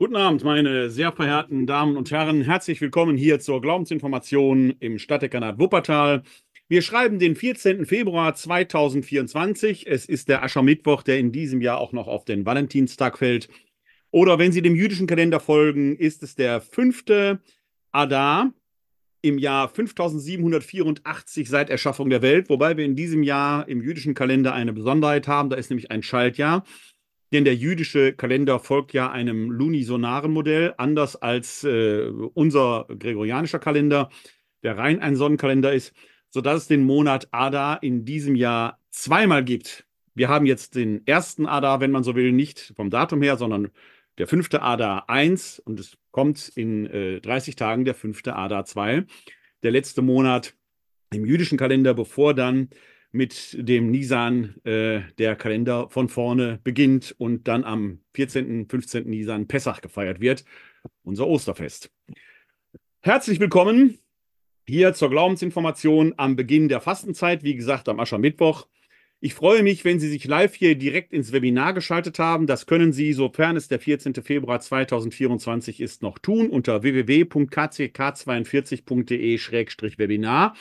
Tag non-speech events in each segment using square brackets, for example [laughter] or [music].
Guten Abend, meine sehr verehrten Damen und Herren. Herzlich willkommen hier zur Glaubensinformation im Stadtdekanat Wuppertal. Wir schreiben den 14. Februar 2024. Es ist der Aschermittwoch, der in diesem Jahr auch noch auf den Valentinstag fällt. Oder wenn Sie dem jüdischen Kalender folgen, ist es der 5. Adar im Jahr 5784 seit Erschaffung der Welt, wobei wir in diesem Jahr im jüdischen Kalender eine Besonderheit haben. Da ist nämlich ein Schaltjahr. Denn der jüdische Kalender folgt ja einem lunisonaren Modell, anders als äh, unser gregorianischer Kalender, der rein ein Sonnenkalender ist, sodass es den Monat Adar in diesem Jahr zweimal gibt. Wir haben jetzt den ersten Adar, wenn man so will, nicht vom Datum her, sondern der fünfte Adar 1 und es kommt in äh, 30 Tagen der fünfte Adar 2, der letzte Monat im jüdischen Kalender, bevor dann mit dem Nisan äh, der Kalender von vorne beginnt und dann am 14., 15. Nisan Pessach gefeiert wird, unser Osterfest. Herzlich willkommen hier zur Glaubensinformation am Beginn der Fastenzeit, wie gesagt am Aschermittwoch. Ich freue mich, wenn Sie sich live hier direkt ins Webinar geschaltet haben. Das können Sie, sofern es der 14. Februar 2024 ist, noch tun unter www.kck42.de-webinar.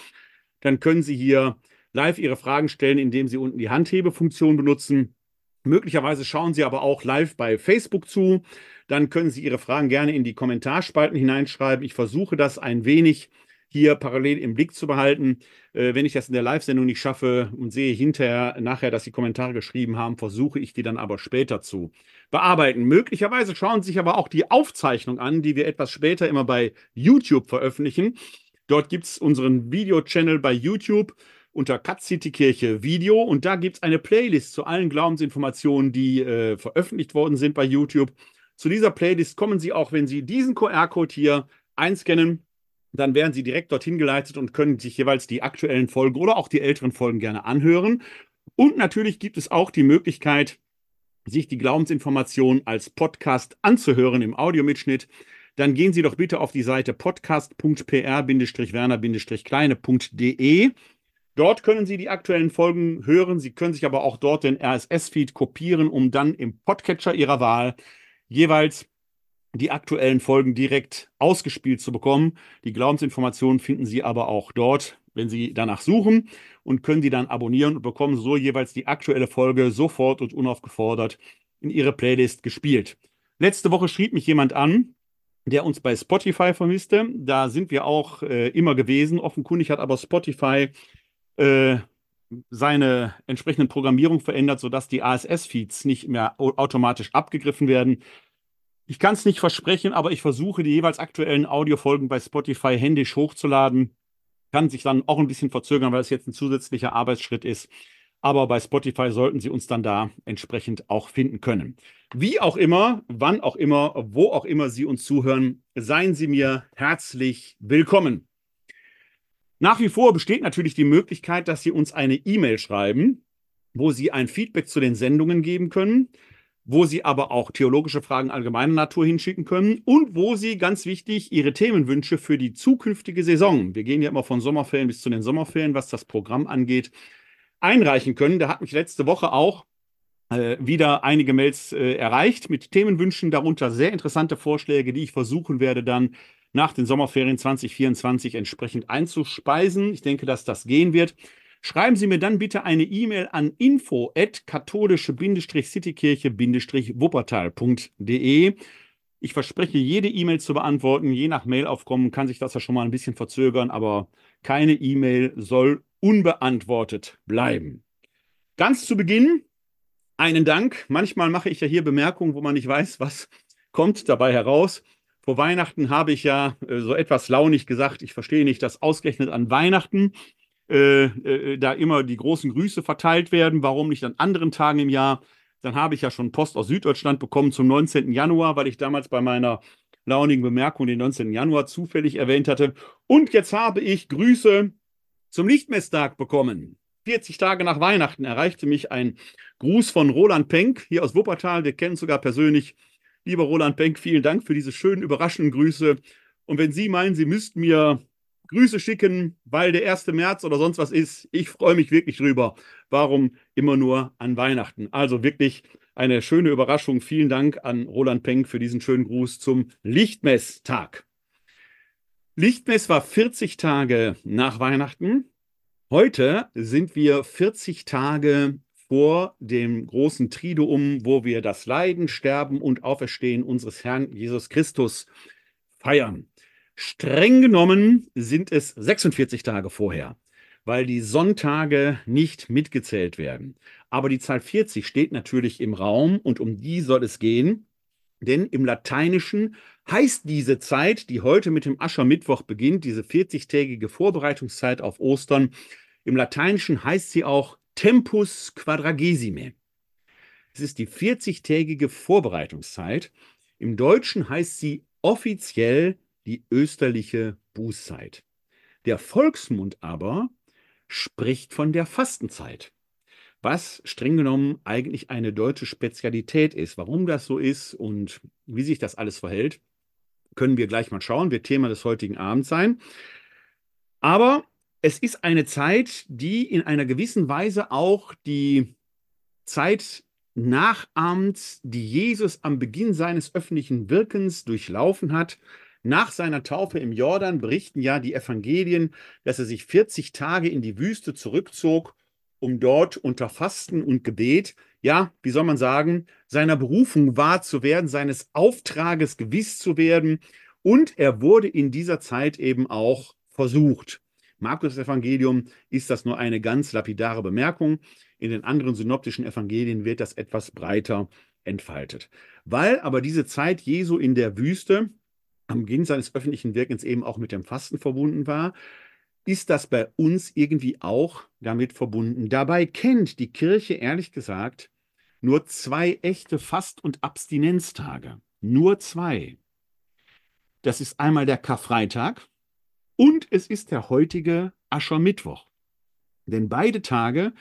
Dann können Sie hier live Ihre Fragen stellen, indem Sie unten die Handhebefunktion benutzen. Möglicherweise schauen Sie aber auch live bei Facebook zu. Dann können Sie Ihre Fragen gerne in die Kommentarspalten hineinschreiben. Ich versuche das ein wenig hier parallel im Blick zu behalten. Äh, wenn ich das in der Live-Sendung nicht schaffe und sehe hinterher, nachher, dass Sie Kommentare geschrieben haben, versuche ich die dann aber später zu bearbeiten. Möglicherweise schauen Sie sich aber auch die Aufzeichnung an, die wir etwas später immer bei YouTube veröffentlichen. Dort gibt es unseren Video-Channel bei YouTube unter Cut City Kirche Video und da gibt es eine Playlist zu allen Glaubensinformationen, die äh, veröffentlicht worden sind bei YouTube. Zu dieser Playlist kommen Sie auch, wenn Sie diesen QR-Code hier einscannen, dann werden Sie direkt dorthin geleitet und können sich jeweils die aktuellen Folgen oder auch die älteren Folgen gerne anhören. Und natürlich gibt es auch die Möglichkeit, sich die Glaubensinformationen als Podcast anzuhören im Audiomitschnitt. Dann gehen Sie doch bitte auf die Seite podcast.pr-werner-kleine.de Dort können Sie die aktuellen Folgen hören. Sie können sich aber auch dort den RSS-Feed kopieren, um dann im Podcatcher Ihrer Wahl jeweils die aktuellen Folgen direkt ausgespielt zu bekommen. Die Glaubensinformationen finden Sie aber auch dort, wenn Sie danach suchen und können die dann abonnieren und bekommen so jeweils die aktuelle Folge sofort und unaufgefordert in Ihre Playlist gespielt. Letzte Woche schrieb mich jemand an, der uns bei Spotify vermisste. Da sind wir auch äh, immer gewesen. Offenkundig hat aber Spotify äh, seine entsprechenden Programmierung verändert, sodass die ASS-Feeds nicht mehr automatisch abgegriffen werden. Ich kann es nicht versprechen, aber ich versuche, die jeweils aktuellen Audiofolgen bei Spotify händisch hochzuladen. Kann sich dann auch ein bisschen verzögern, weil es jetzt ein zusätzlicher Arbeitsschritt ist. Aber bei Spotify sollten Sie uns dann da entsprechend auch finden können. Wie auch immer, wann auch immer, wo auch immer Sie uns zuhören, seien Sie mir herzlich willkommen. Nach wie vor besteht natürlich die Möglichkeit, dass Sie uns eine E-Mail schreiben, wo Sie ein Feedback zu den Sendungen geben können, wo Sie aber auch theologische Fragen allgemeiner Natur hinschicken können und wo Sie, ganz wichtig, Ihre Themenwünsche für die zukünftige Saison, wir gehen ja immer von Sommerferien bis zu den Sommerferien, was das Programm angeht, einreichen können. Da hat mich letzte Woche auch äh, wieder einige Mails äh, erreicht mit Themenwünschen, darunter sehr interessante Vorschläge, die ich versuchen werde dann nach den Sommerferien 2024 entsprechend einzuspeisen. Ich denke, dass das gehen wird. Schreiben Sie mir dann bitte eine E-Mail an info at katholische-citykirche-wuppertal.de. Ich verspreche, jede E-Mail zu beantworten. Je nach Mailaufkommen kann sich das ja schon mal ein bisschen verzögern, aber keine E-Mail soll unbeantwortet bleiben. Ganz zu Beginn einen Dank. Manchmal mache ich ja hier Bemerkungen, wo man nicht weiß, was kommt dabei heraus. Vor Weihnachten habe ich ja äh, so etwas launig gesagt, ich verstehe nicht, dass ausgerechnet an Weihnachten äh, äh, da immer die großen Grüße verteilt werden. Warum nicht an anderen Tagen im Jahr? Dann habe ich ja schon Post aus Süddeutschland bekommen zum 19. Januar, weil ich damals bei meiner launigen Bemerkung den 19. Januar zufällig erwähnt hatte. Und jetzt habe ich Grüße zum Lichtmesstag bekommen. 40 Tage nach Weihnachten erreichte mich ein Gruß von Roland Penck hier aus Wuppertal. Wir kennen sogar persönlich Lieber Roland Penck, vielen Dank für diese schönen, überraschenden Grüße. Und wenn Sie meinen, Sie müssten mir Grüße schicken, weil der 1. März oder sonst was ist, ich freue mich wirklich drüber. Warum immer nur an Weihnachten? Also wirklich eine schöne Überraschung. Vielen Dank an Roland Penck für diesen schönen Gruß zum Lichtmesstag. Lichtmess war 40 Tage nach Weihnachten. Heute sind wir 40 Tage vor dem großen Triduum, wo wir das Leiden, Sterben und Auferstehen unseres Herrn Jesus Christus feiern. Streng genommen sind es 46 Tage vorher, weil die Sonntage nicht mitgezählt werden. Aber die Zahl 40 steht natürlich im Raum und um die soll es gehen. Denn im Lateinischen heißt diese Zeit, die heute mit dem Aschermittwoch beginnt, diese 40-tägige Vorbereitungszeit auf Ostern, im Lateinischen heißt sie auch Tempus Quadragesime. Es ist die 40-tägige Vorbereitungszeit. Im Deutschen heißt sie offiziell die österliche Bußzeit. Der Volksmund aber spricht von der Fastenzeit, was streng genommen eigentlich eine deutsche Spezialität ist. Warum das so ist und wie sich das alles verhält, können wir gleich mal schauen, wird Thema des heutigen Abends sein. Aber es ist eine Zeit, die in einer gewissen Weise auch die Zeit nachahmt, die Jesus am Beginn seines öffentlichen Wirkens durchlaufen hat. Nach seiner Taufe im Jordan berichten ja die Evangelien, dass er sich 40 Tage in die Wüste zurückzog, um dort unter Fasten und Gebet, ja, wie soll man sagen, seiner Berufung wahr zu werden, seines Auftrages gewiss zu werden. Und er wurde in dieser Zeit eben auch versucht. Markus Evangelium ist das nur eine ganz lapidare Bemerkung. In den anderen synoptischen Evangelien wird das etwas breiter entfaltet. Weil aber diese Zeit Jesu in der Wüste am Beginn seines öffentlichen Wirkens eben auch mit dem Fasten verbunden war, ist das bei uns irgendwie auch damit verbunden. Dabei kennt die Kirche ehrlich gesagt nur zwei echte Fast- und Abstinenztage. Nur zwei. Das ist einmal der Karfreitag und es ist der heutige Aschermittwoch. Denn beide Tage, und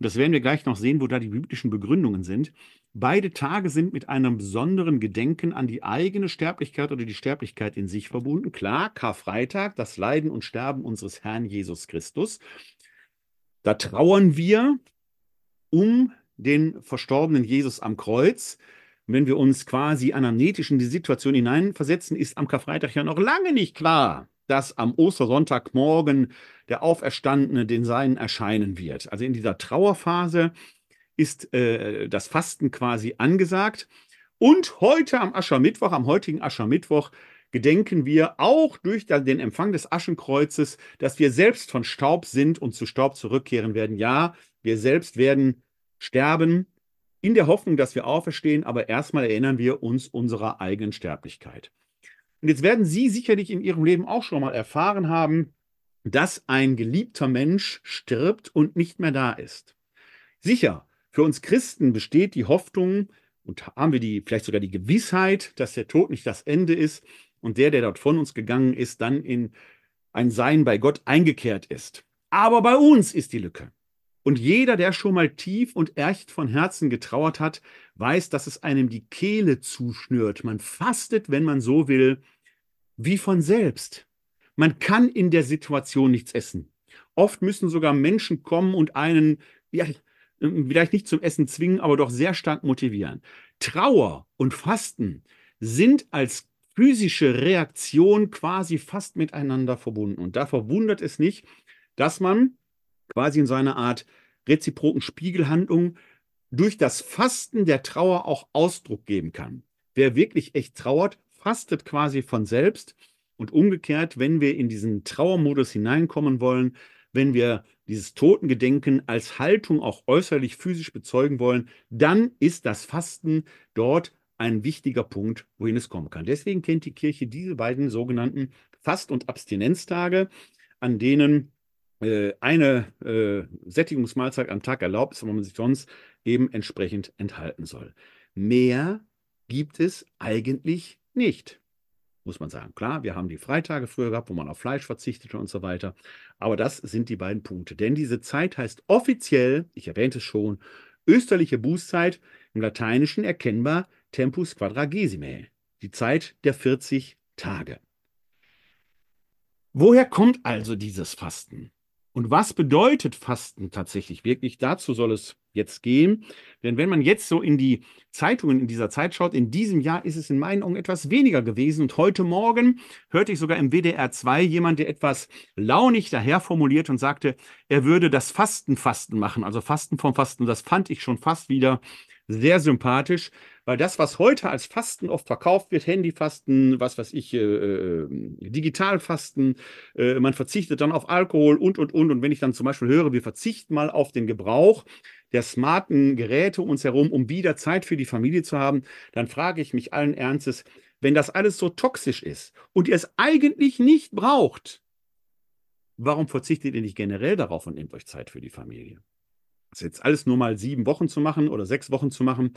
das werden wir gleich noch sehen, wo da die biblischen Begründungen sind, Beide Tage sind mit einem besonderen Gedenken an die eigene Sterblichkeit oder die Sterblichkeit in sich verbunden. Klar, Karfreitag, das Leiden und Sterben unseres Herrn Jesus Christus. Da trauern wir um den verstorbenen Jesus am Kreuz. Wenn wir uns quasi anamnetisch in die Situation hineinversetzen, ist am Karfreitag ja noch lange nicht klar, dass am Ostersonntagmorgen der Auferstandene den Seinen erscheinen wird. Also in dieser Trauerphase ist äh, das Fasten quasi angesagt. Und heute am Aschermittwoch, am heutigen Aschermittwoch, gedenken wir auch durch den Empfang des Aschenkreuzes, dass wir selbst von Staub sind und zu Staub zurückkehren werden. Ja, wir selbst werden sterben in der Hoffnung, dass wir auferstehen, aber erstmal erinnern wir uns unserer eigenen Sterblichkeit. Und jetzt werden Sie sicherlich in Ihrem Leben auch schon mal erfahren haben, dass ein geliebter Mensch stirbt und nicht mehr da ist. Sicher, für uns Christen besteht die Hoffnung und haben wir die, vielleicht sogar die Gewissheit, dass der Tod nicht das Ende ist und der, der dort von uns gegangen ist, dann in ein Sein bei Gott eingekehrt ist. Aber bei uns ist die Lücke. Und jeder, der schon mal tief und echt von Herzen getrauert hat, weiß, dass es einem die Kehle zuschnürt. Man fastet, wenn man so will, wie von selbst. Man kann in der Situation nichts essen. Oft müssen sogar Menschen kommen und einen, ja, vielleicht nicht zum Essen zwingen, aber doch sehr stark motivieren. Trauer und Fasten sind als physische Reaktion quasi fast miteinander verbunden. Und da verwundert es nicht, dass man quasi in so einer Art reziproken Spiegelhandlung durch das Fasten der Trauer auch Ausdruck geben kann. Wer wirklich echt trauert, fastet quasi von selbst. Und umgekehrt, wenn wir in diesen Trauermodus hineinkommen wollen, wenn wir dieses Totengedenken als Haltung auch äußerlich physisch bezeugen wollen, dann ist das Fasten dort ein wichtiger Punkt, wohin es kommen kann. Deswegen kennt die Kirche diese beiden sogenannten Fast- und Abstinenztage, an denen äh, eine äh, Sättigungsmahlzeit am Tag erlaubt ist, aber man sich sonst eben entsprechend enthalten soll. Mehr gibt es eigentlich nicht muss man sagen. Klar, wir haben die Freitage früher gehabt, wo man auf Fleisch verzichtete und so weiter. Aber das sind die beiden Punkte. Denn diese Zeit heißt offiziell, ich erwähnte es schon, österliche Bußzeit, im Lateinischen erkennbar Tempus Quadragesime, die Zeit der 40 Tage. Woher kommt also dieses Fasten? Und was bedeutet Fasten tatsächlich wirklich? Dazu soll es jetzt gehen. Denn wenn man jetzt so in die Zeitungen in dieser Zeit schaut, in diesem Jahr ist es in meinen Augen etwas weniger gewesen. Und heute Morgen hörte ich sogar im WDR 2 jemand, der etwas launig daher formuliert und sagte, er würde das Fasten Fasten machen, also Fasten vom Fasten. Das fand ich schon fast wieder sehr sympathisch, weil das, was heute als Fasten oft verkauft wird, Handyfasten, was weiß ich, äh, äh, Digitalfasten, äh, man verzichtet dann auf Alkohol und, und, und. Und wenn ich dann zum Beispiel höre, wir verzichten mal auf den Gebrauch der smarten Geräte uns herum, um wieder Zeit für die Familie zu haben, dann frage ich mich allen Ernstes, wenn das alles so toxisch ist und ihr es eigentlich nicht braucht, warum verzichtet ihr nicht generell darauf und nehmt euch Zeit für die Familie? Das jetzt alles nur mal sieben Wochen zu machen oder sechs Wochen zu machen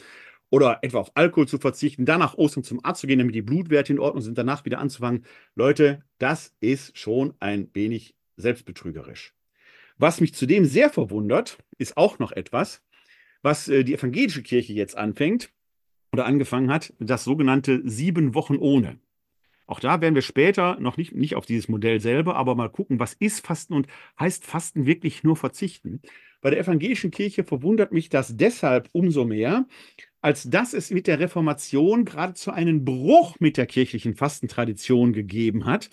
oder etwa auf Alkohol zu verzichten, dann nach Ostern zum Arzt zu gehen, damit die Blutwerte in Ordnung sind, danach wieder anzufangen. Leute, das ist schon ein wenig selbstbetrügerisch. Was mich zudem sehr verwundert, ist auch noch etwas, was äh, die evangelische Kirche jetzt anfängt oder angefangen hat, das sogenannte sieben Wochen ohne. Auch da werden wir später noch nicht, nicht auf dieses Modell selber, aber mal gucken, was ist Fasten und heißt Fasten wirklich nur verzichten? Bei der evangelischen Kirche verwundert mich das deshalb umso mehr, als dass es mit der Reformation geradezu einen Bruch mit der kirchlichen Fastentradition gegeben hat.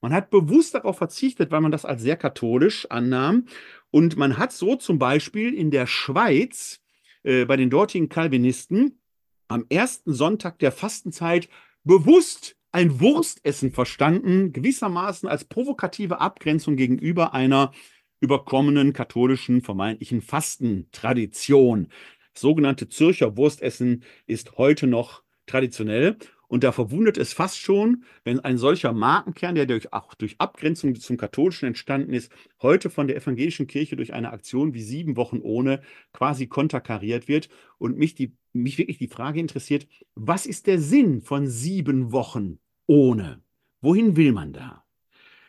Man hat bewusst darauf verzichtet, weil man das als sehr katholisch annahm. Und man hat so zum Beispiel in der Schweiz äh, bei den dortigen Calvinisten am ersten Sonntag der Fastenzeit bewusst ein Wurstessen verstanden, gewissermaßen als provokative Abgrenzung gegenüber einer überkommenen katholischen vermeintlichen Fastentradition. Das sogenannte Zürcher Wurstessen ist heute noch traditionell. Und da verwundert es fast schon, wenn ein solcher Markenkern, der durch, auch durch Abgrenzung zum Katholischen entstanden ist, heute von der evangelischen Kirche durch eine Aktion wie sieben Wochen ohne quasi konterkariert wird. Und mich, die, mich wirklich die Frage interessiert, was ist der Sinn von sieben Wochen ohne? Wohin will man da?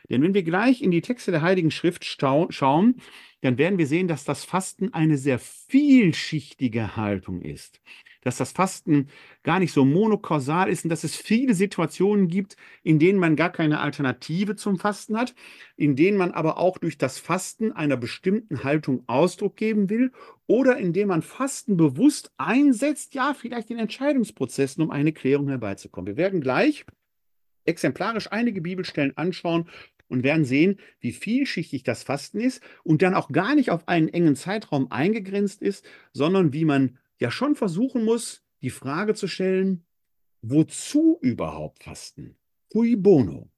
Denn wenn wir gleich in die Texte der Heiligen Schrift schauen, dann werden wir sehen, dass das Fasten eine sehr vielschichtige Haltung ist. Dass das Fasten gar nicht so monokausal ist und dass es viele Situationen gibt, in denen man gar keine Alternative zum Fasten hat, in denen man aber auch durch das Fasten einer bestimmten Haltung Ausdruck geben will oder in dem man Fasten bewusst einsetzt, ja, vielleicht in Entscheidungsprozessen, um eine Klärung herbeizukommen. Wir werden gleich exemplarisch einige Bibelstellen anschauen und werden sehen, wie vielschichtig das Fasten ist und dann auch gar nicht auf einen engen Zeitraum eingegrenzt ist, sondern wie man ja schon versuchen muss, die Frage zu stellen, wozu überhaupt Fasten? Cui bono?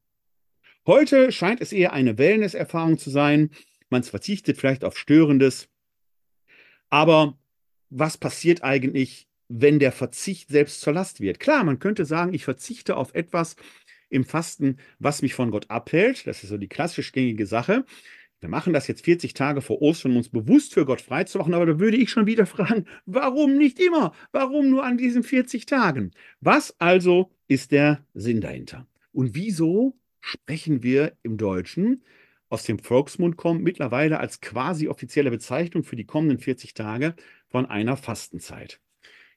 Heute scheint es eher eine Wellness-Erfahrung zu sein. Man verzichtet vielleicht auf Störendes. Aber was passiert eigentlich, wenn der Verzicht selbst zur Last wird? Klar, man könnte sagen, ich verzichte auf etwas, im Fasten, was mich von Gott abhält. Das ist so die klassisch gängige Sache. Wir machen das jetzt 40 Tage vor Ostern, um uns bewusst für Gott freizumachen, aber da würde ich schon wieder [laughs] fragen, warum nicht immer? Warum nur an diesen 40 Tagen? Was also ist der Sinn dahinter? Und wieso sprechen wir im Deutschen aus dem Volksmund kommt mittlerweile als quasi offizielle Bezeichnung für die kommenden 40 Tage von einer Fastenzeit?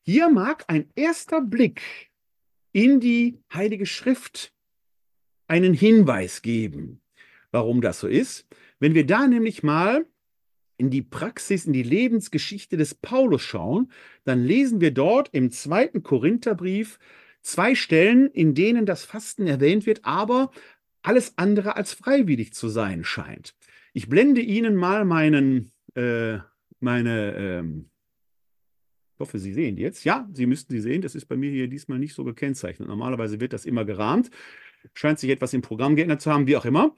Hier mag ein erster Blick in die Heilige Schrift einen Hinweis geben, warum das so ist. Wenn wir da nämlich mal in die Praxis, in die Lebensgeschichte des Paulus schauen, dann lesen wir dort im zweiten Korintherbrief zwei Stellen, in denen das Fasten erwähnt wird, aber alles andere als freiwillig zu sein scheint. Ich blende Ihnen mal meinen, äh, meine, ähm, ich hoffe, Sie sehen die jetzt. Ja, Sie müssten sie sehen. Das ist bei mir hier diesmal nicht so gekennzeichnet. Normalerweise wird das immer gerahmt. Scheint sich etwas im Programm geändert zu haben, wie auch immer.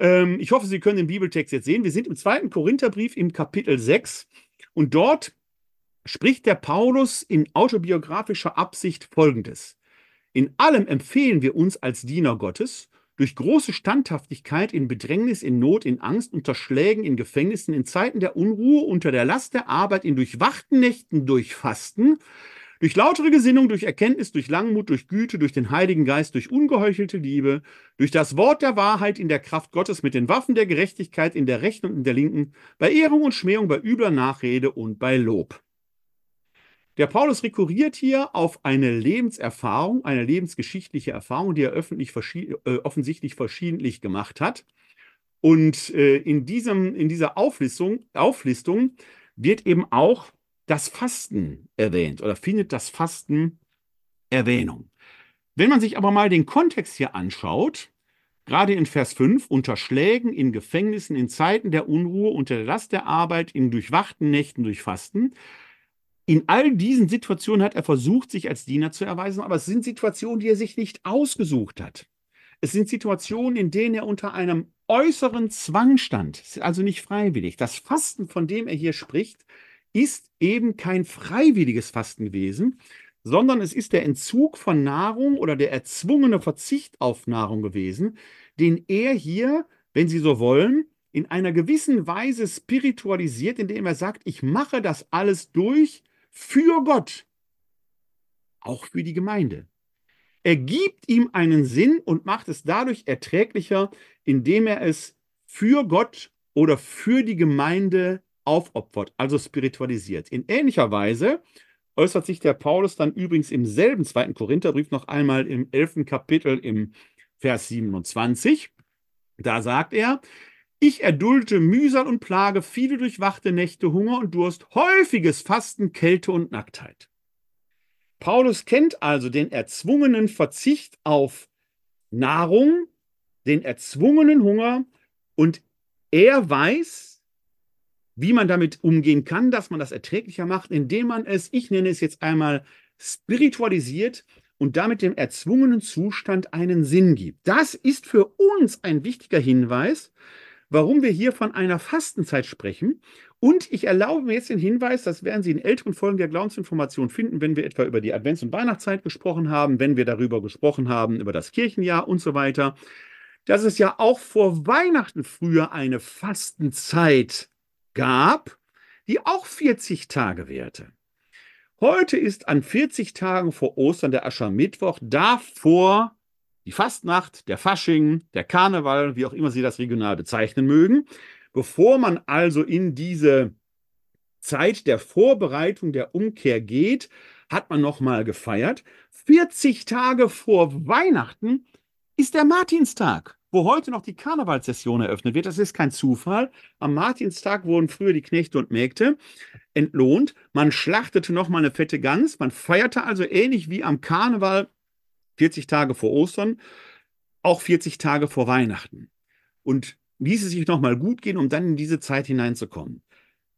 Ähm, ich hoffe, Sie können den Bibeltext jetzt sehen. Wir sind im zweiten Korintherbrief im Kapitel 6 und dort spricht der Paulus in autobiografischer Absicht Folgendes. In allem empfehlen wir uns als Diener Gottes, durch große Standhaftigkeit in Bedrängnis, in Not, in Angst, unter Schlägen, in Gefängnissen, in Zeiten der Unruhe, unter der Last der Arbeit, in durchwachten Nächten, durch Fasten, durch lautere Gesinnung, durch Erkenntnis, durch Langmut, durch Güte, durch den Heiligen Geist, durch ungeheuchelte Liebe, durch das Wort der Wahrheit in der Kraft Gottes mit den Waffen der Gerechtigkeit in der rechten und in der linken, bei Ehrung und Schmähung, bei übler Nachrede und bei Lob. Der Paulus rekurriert hier auf eine Lebenserfahrung, eine lebensgeschichtliche Erfahrung, die er öffentlich, äh, offensichtlich verschiedentlich gemacht hat. Und äh, in, diesem, in dieser Auflistung, Auflistung wird eben auch das Fasten erwähnt oder findet das Fasten Erwähnung. Wenn man sich aber mal den Kontext hier anschaut, gerade in Vers 5, unter Schlägen, in Gefängnissen, in Zeiten der Unruhe, unter der Last der Arbeit, in durchwachten Nächten durch Fasten, in all diesen Situationen hat er versucht, sich als Diener zu erweisen, aber es sind Situationen, die er sich nicht ausgesucht hat. Es sind Situationen, in denen er unter einem äußeren Zwang stand, also nicht freiwillig. Das Fasten, von dem er hier spricht, ist eben kein freiwilliges Fasten gewesen, sondern es ist der Entzug von Nahrung oder der erzwungene Verzicht auf Nahrung gewesen, den er hier, wenn Sie so wollen, in einer gewissen Weise spiritualisiert, indem er sagt, ich mache das alles durch für Gott, auch für die Gemeinde. Er gibt ihm einen Sinn und macht es dadurch erträglicher, indem er es für Gott oder für die Gemeinde aufopfert, also spiritualisiert. In ähnlicher Weise äußert sich der Paulus dann übrigens im selben zweiten Korintherbrief noch einmal im elften Kapitel im Vers 27. Da sagt er, ich erduldete Mühsal und Plage, viele durchwachte Nächte, Hunger und Durst, häufiges Fasten, Kälte und Nacktheit. Paulus kennt also den erzwungenen Verzicht auf Nahrung, den erzwungenen Hunger und er weiß, wie man damit umgehen kann, dass man das erträglicher macht, indem man es, ich nenne es jetzt einmal, spiritualisiert und damit dem erzwungenen Zustand einen Sinn gibt. Das ist für uns ein wichtiger Hinweis, warum wir hier von einer Fastenzeit sprechen. Und ich erlaube mir jetzt den Hinweis, das werden Sie in älteren Folgen der Glaubensinformation finden, wenn wir etwa über die Advents- und Weihnachtszeit gesprochen haben, wenn wir darüber gesprochen haben, über das Kirchenjahr und so weiter, dass es ja auch vor Weihnachten früher eine Fastenzeit gab, die auch 40 Tage währte. Heute ist an 40 Tagen vor Ostern der Aschermittwoch, davor die Fastnacht, der Fasching, der Karneval, wie auch immer Sie das regional bezeichnen mögen. Bevor man also in diese Zeit der Vorbereitung der Umkehr geht, hat man nochmal gefeiert. 40 Tage vor Weihnachten ist der Martinstag, wo heute noch die Karnevalssession eröffnet wird. Das ist kein Zufall. Am Martinstag wurden früher die Knechte und Mägde entlohnt. Man schlachtete nochmal eine fette Gans. Man feierte also ähnlich wie am Karneval 40 Tage vor Ostern, auch 40 Tage vor Weihnachten. Und ließ es sich nochmal gut gehen, um dann in diese Zeit hineinzukommen.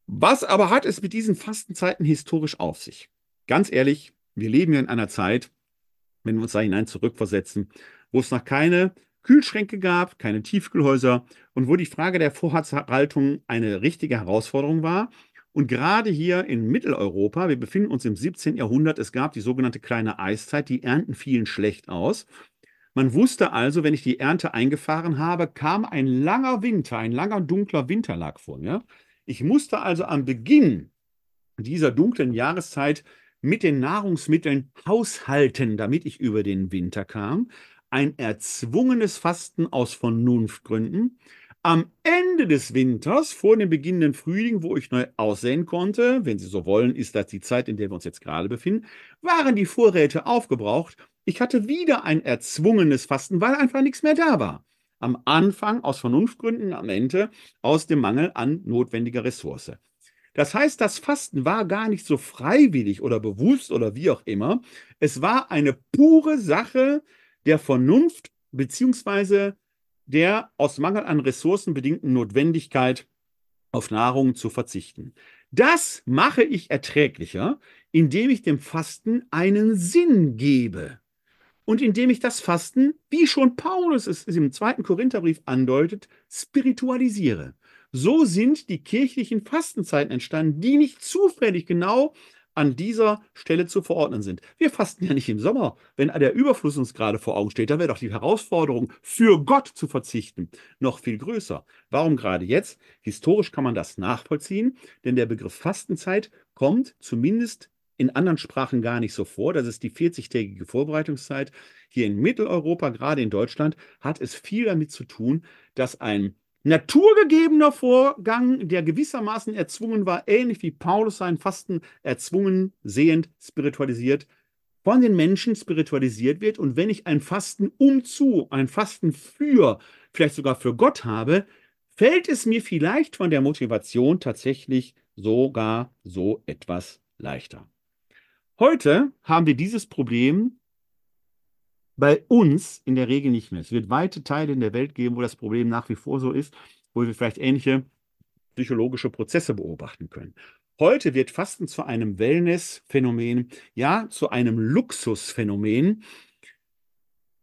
Was aber hat es mit diesen Fastenzeiten historisch auf sich? Ganz ehrlich, wir leben ja in einer Zeit, wenn wir uns da hinein zurückversetzen, wo es noch keine Kühlschränke gab, keine Tiefkühlhäuser und wo die Frage der Vorratshaltung eine richtige Herausforderung war. Und gerade hier in Mitteleuropa, wir befinden uns im 17. Jahrhundert, es gab die sogenannte kleine Eiszeit, die Ernten fielen schlecht aus. Man wusste also, wenn ich die Ernte eingefahren habe, kam ein langer Winter, ein langer dunkler Winter lag vor mir. Ich musste also am Beginn dieser dunklen Jahreszeit mit den Nahrungsmitteln haushalten, damit ich über den Winter kam. Ein erzwungenes Fasten aus Vernunftgründen. Am Ende des Winters, vor dem beginnenden Frühling, wo ich neu aussehen konnte, wenn Sie so wollen, ist das die Zeit, in der wir uns jetzt gerade befinden, waren die Vorräte aufgebraucht. Ich hatte wieder ein erzwungenes Fasten, weil einfach nichts mehr da war. Am Anfang aus Vernunftgründen, am Ende aus dem Mangel an notwendiger Ressource. Das heißt, das Fasten war gar nicht so freiwillig oder bewusst oder wie auch immer. Es war eine pure Sache der Vernunft beziehungsweise der aus Mangel an Ressourcen bedingten Notwendigkeit, auf Nahrung zu verzichten. Das mache ich erträglicher, indem ich dem Fasten einen Sinn gebe. Und indem ich das Fasten, wie schon Paulus es im zweiten Korintherbrief andeutet, spiritualisiere. So sind die kirchlichen Fastenzeiten entstanden, die nicht zufällig genau an dieser Stelle zu verordnen sind. Wir fasten ja nicht im Sommer, wenn der Überfluss uns gerade vor Augen steht. Da wäre doch die Herausforderung, für Gott zu verzichten, noch viel größer. Warum gerade jetzt? Historisch kann man das nachvollziehen, denn der Begriff Fastenzeit kommt zumindest in anderen Sprachen gar nicht so vor. Das ist die 40-tägige Vorbereitungszeit. Hier in Mitteleuropa, gerade in Deutschland, hat es viel damit zu tun, dass ein naturgegebener Vorgang, der gewissermaßen erzwungen war, ähnlich wie Paulus sein Fasten erzwungen, sehend, spiritualisiert, von den Menschen spiritualisiert wird. Und wenn ich ein Fasten umzu, ein Fasten für, vielleicht sogar für Gott habe, fällt es mir vielleicht von der Motivation tatsächlich sogar so etwas leichter. Heute haben wir dieses Problem bei uns in der Regel nicht mehr. Es wird weite Teile in der Welt geben, wo das Problem nach wie vor so ist, wo wir vielleicht ähnliche psychologische Prozesse beobachten können. Heute wird Fasten zu einem Wellness-Phänomen, ja, zu einem Luxusphänomen,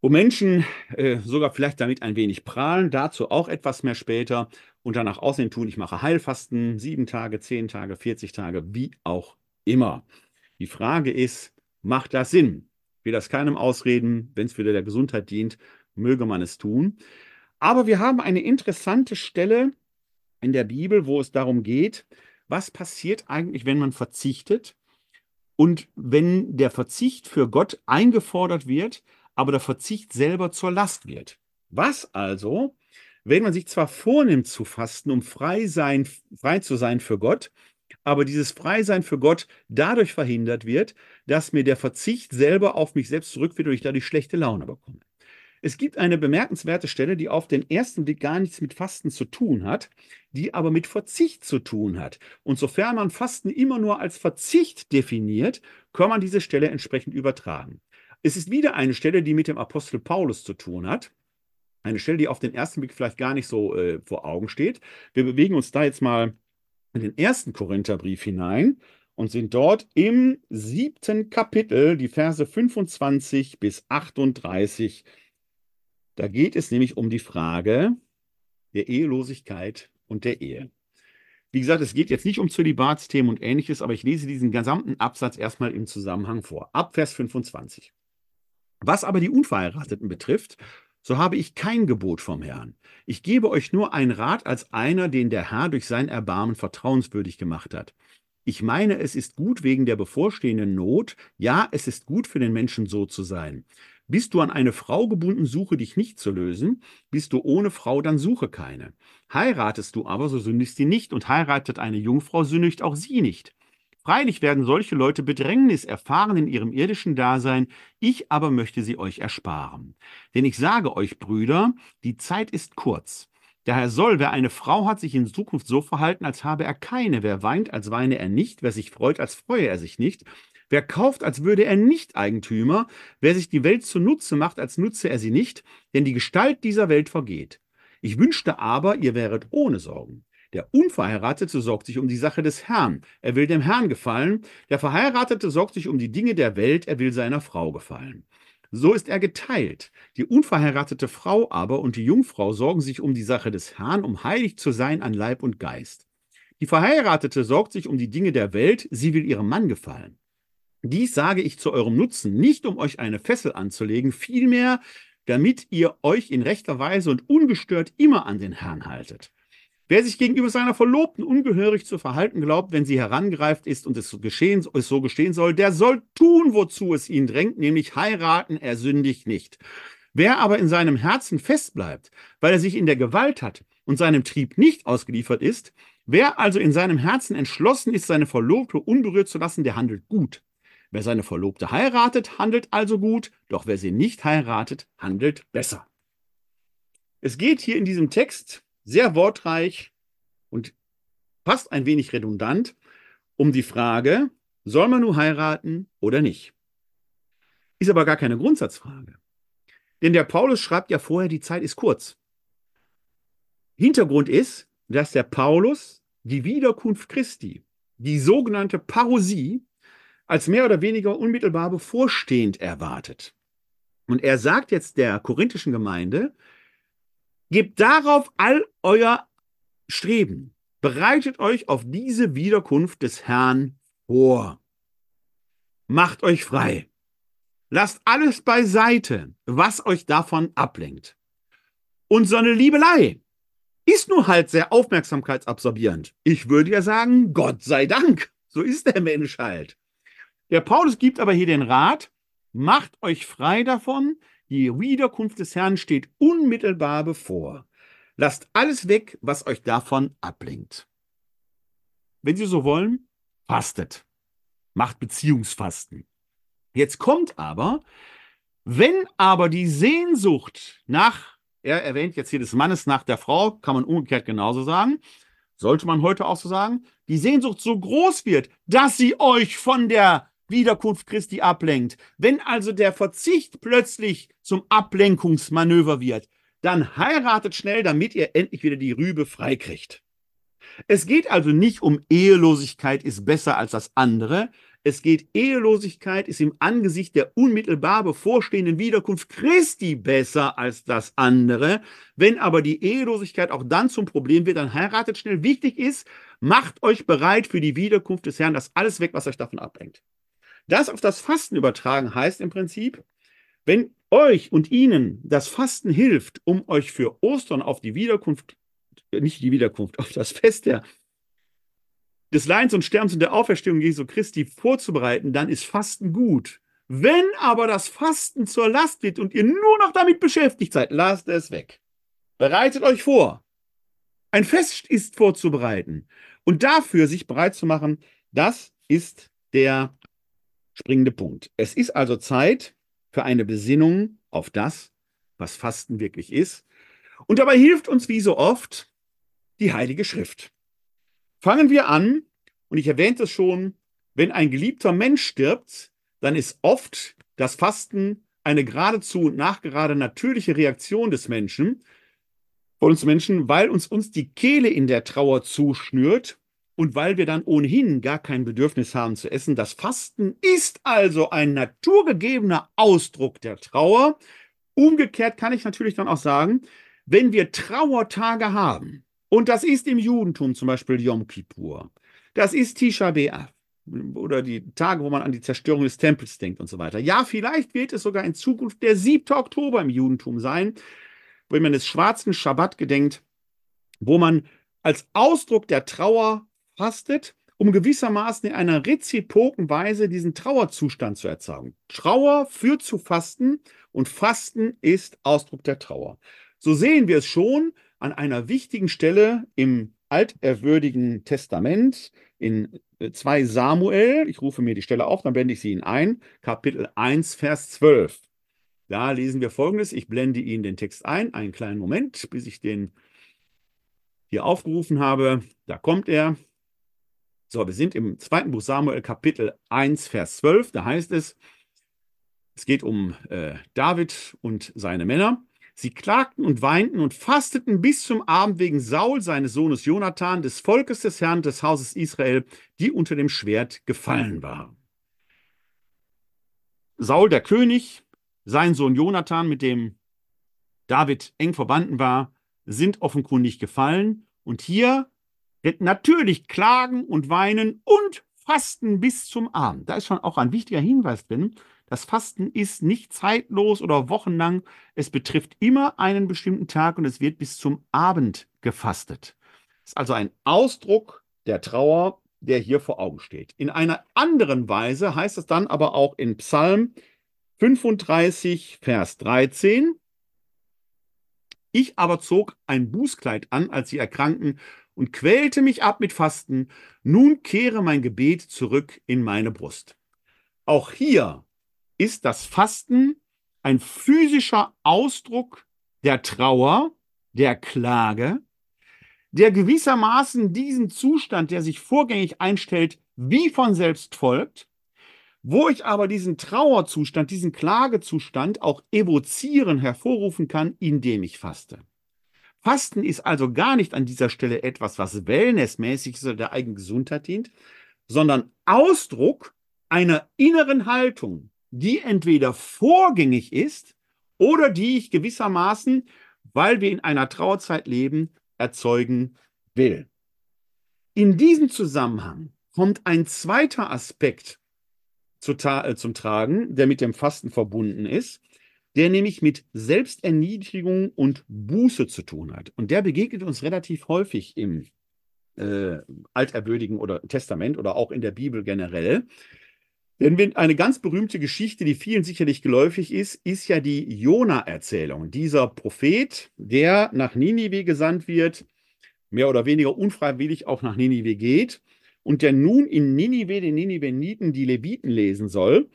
wo Menschen äh, sogar vielleicht damit ein wenig prahlen, dazu auch etwas mehr später und danach aussehen tun, ich mache Heilfasten, sieben Tage, zehn Tage, 40 Tage, wie auch immer. Die Frage ist, macht das Sinn? Will das keinem ausreden, wenn es wieder der Gesundheit dient, möge man es tun. Aber wir haben eine interessante Stelle in der Bibel, wo es darum geht, was passiert eigentlich, wenn man verzichtet und wenn der Verzicht für Gott eingefordert wird, aber der Verzicht selber zur Last wird. Was also, wenn man sich zwar vornimmt zu fasten, um frei, sein, frei zu sein für Gott, aber dieses Freisein für Gott dadurch verhindert wird, dass mir der Verzicht selber auf mich selbst zurückführt und ich dadurch schlechte Laune bekomme. Es gibt eine bemerkenswerte Stelle, die auf den ersten Blick gar nichts mit Fasten zu tun hat, die aber mit Verzicht zu tun hat. Und sofern man Fasten immer nur als Verzicht definiert, kann man diese Stelle entsprechend übertragen. Es ist wieder eine Stelle, die mit dem Apostel Paulus zu tun hat. Eine Stelle, die auf den ersten Blick vielleicht gar nicht so äh, vor Augen steht. Wir bewegen uns da jetzt mal in den ersten Korintherbrief hinein und sind dort im siebten Kapitel, die Verse 25 bis 38. Da geht es nämlich um die Frage der Ehelosigkeit und der Ehe. Wie gesagt, es geht jetzt nicht um Zölibatsthemen und ähnliches, aber ich lese diesen gesamten Absatz erstmal im Zusammenhang vor. Ab Vers 25. Was aber die Unverheirateten betrifft, so habe ich kein Gebot vom Herrn. Ich gebe euch nur einen Rat als einer, den der Herr durch sein Erbarmen vertrauenswürdig gemacht hat. Ich meine, es ist gut wegen der bevorstehenden Not, ja, es ist gut für den Menschen so zu sein. Bist du an eine Frau gebunden, suche dich nicht zu lösen. Bist du ohne Frau, dann suche keine. Heiratest du aber, so sündigst sie nicht, und heiratet eine Jungfrau, sündigt auch sie nicht. Freilich werden solche Leute Bedrängnis erfahren in ihrem irdischen Dasein, ich aber möchte sie euch ersparen. Denn ich sage euch, Brüder, die Zeit ist kurz. Daher soll, wer eine Frau hat, sich in Zukunft so verhalten, als habe er keine. Wer weint, als weine er nicht. Wer sich freut, als freue er sich nicht. Wer kauft, als würde er nicht Eigentümer. Wer sich die Welt zunutze macht, als nutze er sie nicht. Denn die Gestalt dieser Welt vergeht. Ich wünschte aber, ihr wäret ohne Sorgen. Der Unverheiratete sorgt sich um die Sache des Herrn. Er will dem Herrn gefallen. Der Verheiratete sorgt sich um die Dinge der Welt. Er will seiner Frau gefallen. So ist er geteilt. Die unverheiratete Frau aber und die Jungfrau sorgen sich um die Sache des Herrn, um heilig zu sein an Leib und Geist. Die Verheiratete sorgt sich um die Dinge der Welt, sie will ihrem Mann gefallen. Dies sage ich zu eurem Nutzen, nicht um euch eine Fessel anzulegen, vielmehr, damit ihr euch in rechter Weise und ungestört immer an den Herrn haltet. Wer sich gegenüber seiner Verlobten ungehörig zu verhalten glaubt, wenn sie herangereift ist und es so, geschehen, es so gestehen soll, der soll tun, wozu es ihn drängt, nämlich heiraten, er sündigt nicht. Wer aber in seinem Herzen festbleibt, weil er sich in der Gewalt hat und seinem Trieb nicht ausgeliefert ist, wer also in seinem Herzen entschlossen ist, seine Verlobte unberührt zu lassen, der handelt gut. Wer seine Verlobte heiratet, handelt also gut, doch wer sie nicht heiratet, handelt besser. Es geht hier in diesem Text sehr wortreich und fast ein wenig redundant um die Frage, soll man nur heiraten oder nicht? Ist aber gar keine Grundsatzfrage. Denn der Paulus schreibt ja vorher, die Zeit ist kurz. Hintergrund ist, dass der Paulus die Wiederkunft Christi, die sogenannte Parosie, als mehr oder weniger unmittelbar bevorstehend erwartet. Und er sagt jetzt der korinthischen Gemeinde, Gebt darauf all euer Streben. Bereitet euch auf diese Wiederkunft des Herrn vor. Macht euch frei. Lasst alles beiseite, was euch davon ablenkt. Und so eine Liebelei ist nur halt sehr aufmerksamkeitsabsorbierend. Ich würde ja sagen, Gott sei Dank. So ist der Mensch halt. Der Paulus gibt aber hier den Rat, macht euch frei davon, die Wiederkunft des Herrn steht unmittelbar bevor. Lasst alles weg, was euch davon ablenkt. Wenn Sie so wollen, fastet. Macht Beziehungsfasten. Jetzt kommt aber, wenn aber die Sehnsucht nach er erwähnt jetzt hier des Mannes nach der Frau, kann man umgekehrt genauso sagen. Sollte man heute auch so sagen. Die Sehnsucht so groß wird, dass sie euch von der Wiederkunft Christi ablenkt. Wenn also der Verzicht plötzlich zum Ablenkungsmanöver wird, dann heiratet schnell, damit ihr endlich wieder die Rübe freikriegt. Es geht also nicht um Ehelosigkeit ist besser als das andere, es geht, Ehelosigkeit ist im Angesicht der unmittelbar bevorstehenden Wiederkunft Christi besser als das andere. Wenn aber die Ehelosigkeit auch dann zum Problem wird, dann heiratet schnell. Wichtig ist, macht euch bereit für die Wiederkunft des Herrn, das alles weg, was euch davon ablenkt. Das auf das Fasten übertragen heißt im Prinzip, wenn euch und ihnen das Fasten hilft, um euch für Ostern auf die Wiederkunft, nicht die Wiederkunft, auf das Fest der des Leidens und Sterbens und der Auferstehung Jesu Christi vorzubereiten, dann ist Fasten gut. Wenn aber das Fasten zur Last wird und ihr nur noch damit beschäftigt seid, lasst es weg. Bereitet euch vor. Ein Fest ist vorzubereiten. Und dafür sich bereit zu machen, das ist der springende Punkt. Es ist also Zeit für eine Besinnung auf das, was Fasten wirklich ist. Und dabei hilft uns wie so oft die Heilige Schrift. Fangen wir an, und ich erwähnte es schon, wenn ein geliebter Mensch stirbt, dann ist oft das Fasten eine geradezu nachgerade natürliche Reaktion des Menschen, von uns Menschen, weil uns uns die Kehle in der Trauer zuschnürt und weil wir dann ohnehin gar kein Bedürfnis haben zu essen. Das Fasten ist also ein naturgegebener Ausdruck der Trauer. Umgekehrt kann ich natürlich dann auch sagen, wenn wir Trauertage haben, und das ist im Judentum zum Beispiel Yom Kippur. Das ist Tisha B'Av oder die Tage, wo man an die Zerstörung des Tempels denkt und so weiter. Ja, vielleicht wird es sogar in Zukunft der 7. Oktober im Judentum sein, wenn man des schwarzen Schabbat gedenkt, wo man als Ausdruck der Trauer fastet, um gewissermaßen in einer reziproken Weise diesen Trauerzustand zu erzeugen. Trauer führt zu Fasten und Fasten ist Ausdruck der Trauer. So sehen wir es schon, an einer wichtigen Stelle im alterwürdigen Testament in 2 äh, Samuel, ich rufe mir die Stelle auf, dann blende ich sie Ihnen ein, Kapitel 1, Vers 12. Da lesen wir folgendes, ich blende Ihnen den Text ein, einen kleinen Moment, bis ich den hier aufgerufen habe. Da kommt er. So, wir sind im zweiten Buch Samuel, Kapitel 1, Vers 12. Da heißt es, es geht um äh, David und seine Männer. Sie klagten und weinten und fasteten bis zum Abend wegen Saul, seines Sohnes Jonathan, des Volkes des Herrn des Hauses Israel, die unter dem Schwert gefallen waren. Saul, der König, sein Sohn Jonathan, mit dem David eng verbunden war, sind offenkundig gefallen. Und hier natürlich klagen und weinen und fasten bis zum Abend. Da ist schon auch ein wichtiger Hinweis drin. Das Fasten ist nicht zeitlos oder wochenlang. Es betrifft immer einen bestimmten Tag und es wird bis zum Abend gefastet. Das ist also ein Ausdruck der Trauer, der hier vor Augen steht. In einer anderen Weise heißt es dann aber auch in Psalm 35, Vers 13. Ich aber zog ein Bußkleid an, als sie erkrankten, und quälte mich ab mit Fasten. Nun kehre mein Gebet zurück in meine Brust. Auch hier ist das Fasten ein physischer Ausdruck der Trauer, der Klage, der gewissermaßen diesen Zustand, der sich vorgängig einstellt, wie von selbst folgt, wo ich aber diesen Trauerzustand, diesen Klagezustand auch evozieren, hervorrufen kann, indem ich faste. Fasten ist also gar nicht an dieser Stelle etwas, was wellnessmäßig ist oder der eigenen Gesundheit dient, sondern Ausdruck einer inneren Haltung, die entweder vorgängig ist oder die ich gewissermaßen, weil wir in einer Trauerzeit leben, erzeugen will. In diesem Zusammenhang kommt ein zweiter Aspekt äh, zum Tragen, der mit dem Fasten verbunden ist, der nämlich mit Selbsterniedrigung und Buße zu tun hat. Und der begegnet uns relativ häufig im äh, Alterwürdigen oder Testament oder auch in der Bibel generell. Denn eine ganz berühmte Geschichte, die vielen sicherlich geläufig ist, ist ja die Jona-Erzählung. Dieser Prophet, der nach Ninive gesandt wird, mehr oder weniger unfreiwillig auch nach Ninive geht und der nun in Ninive, den Niniveniten, die Leviten lesen soll,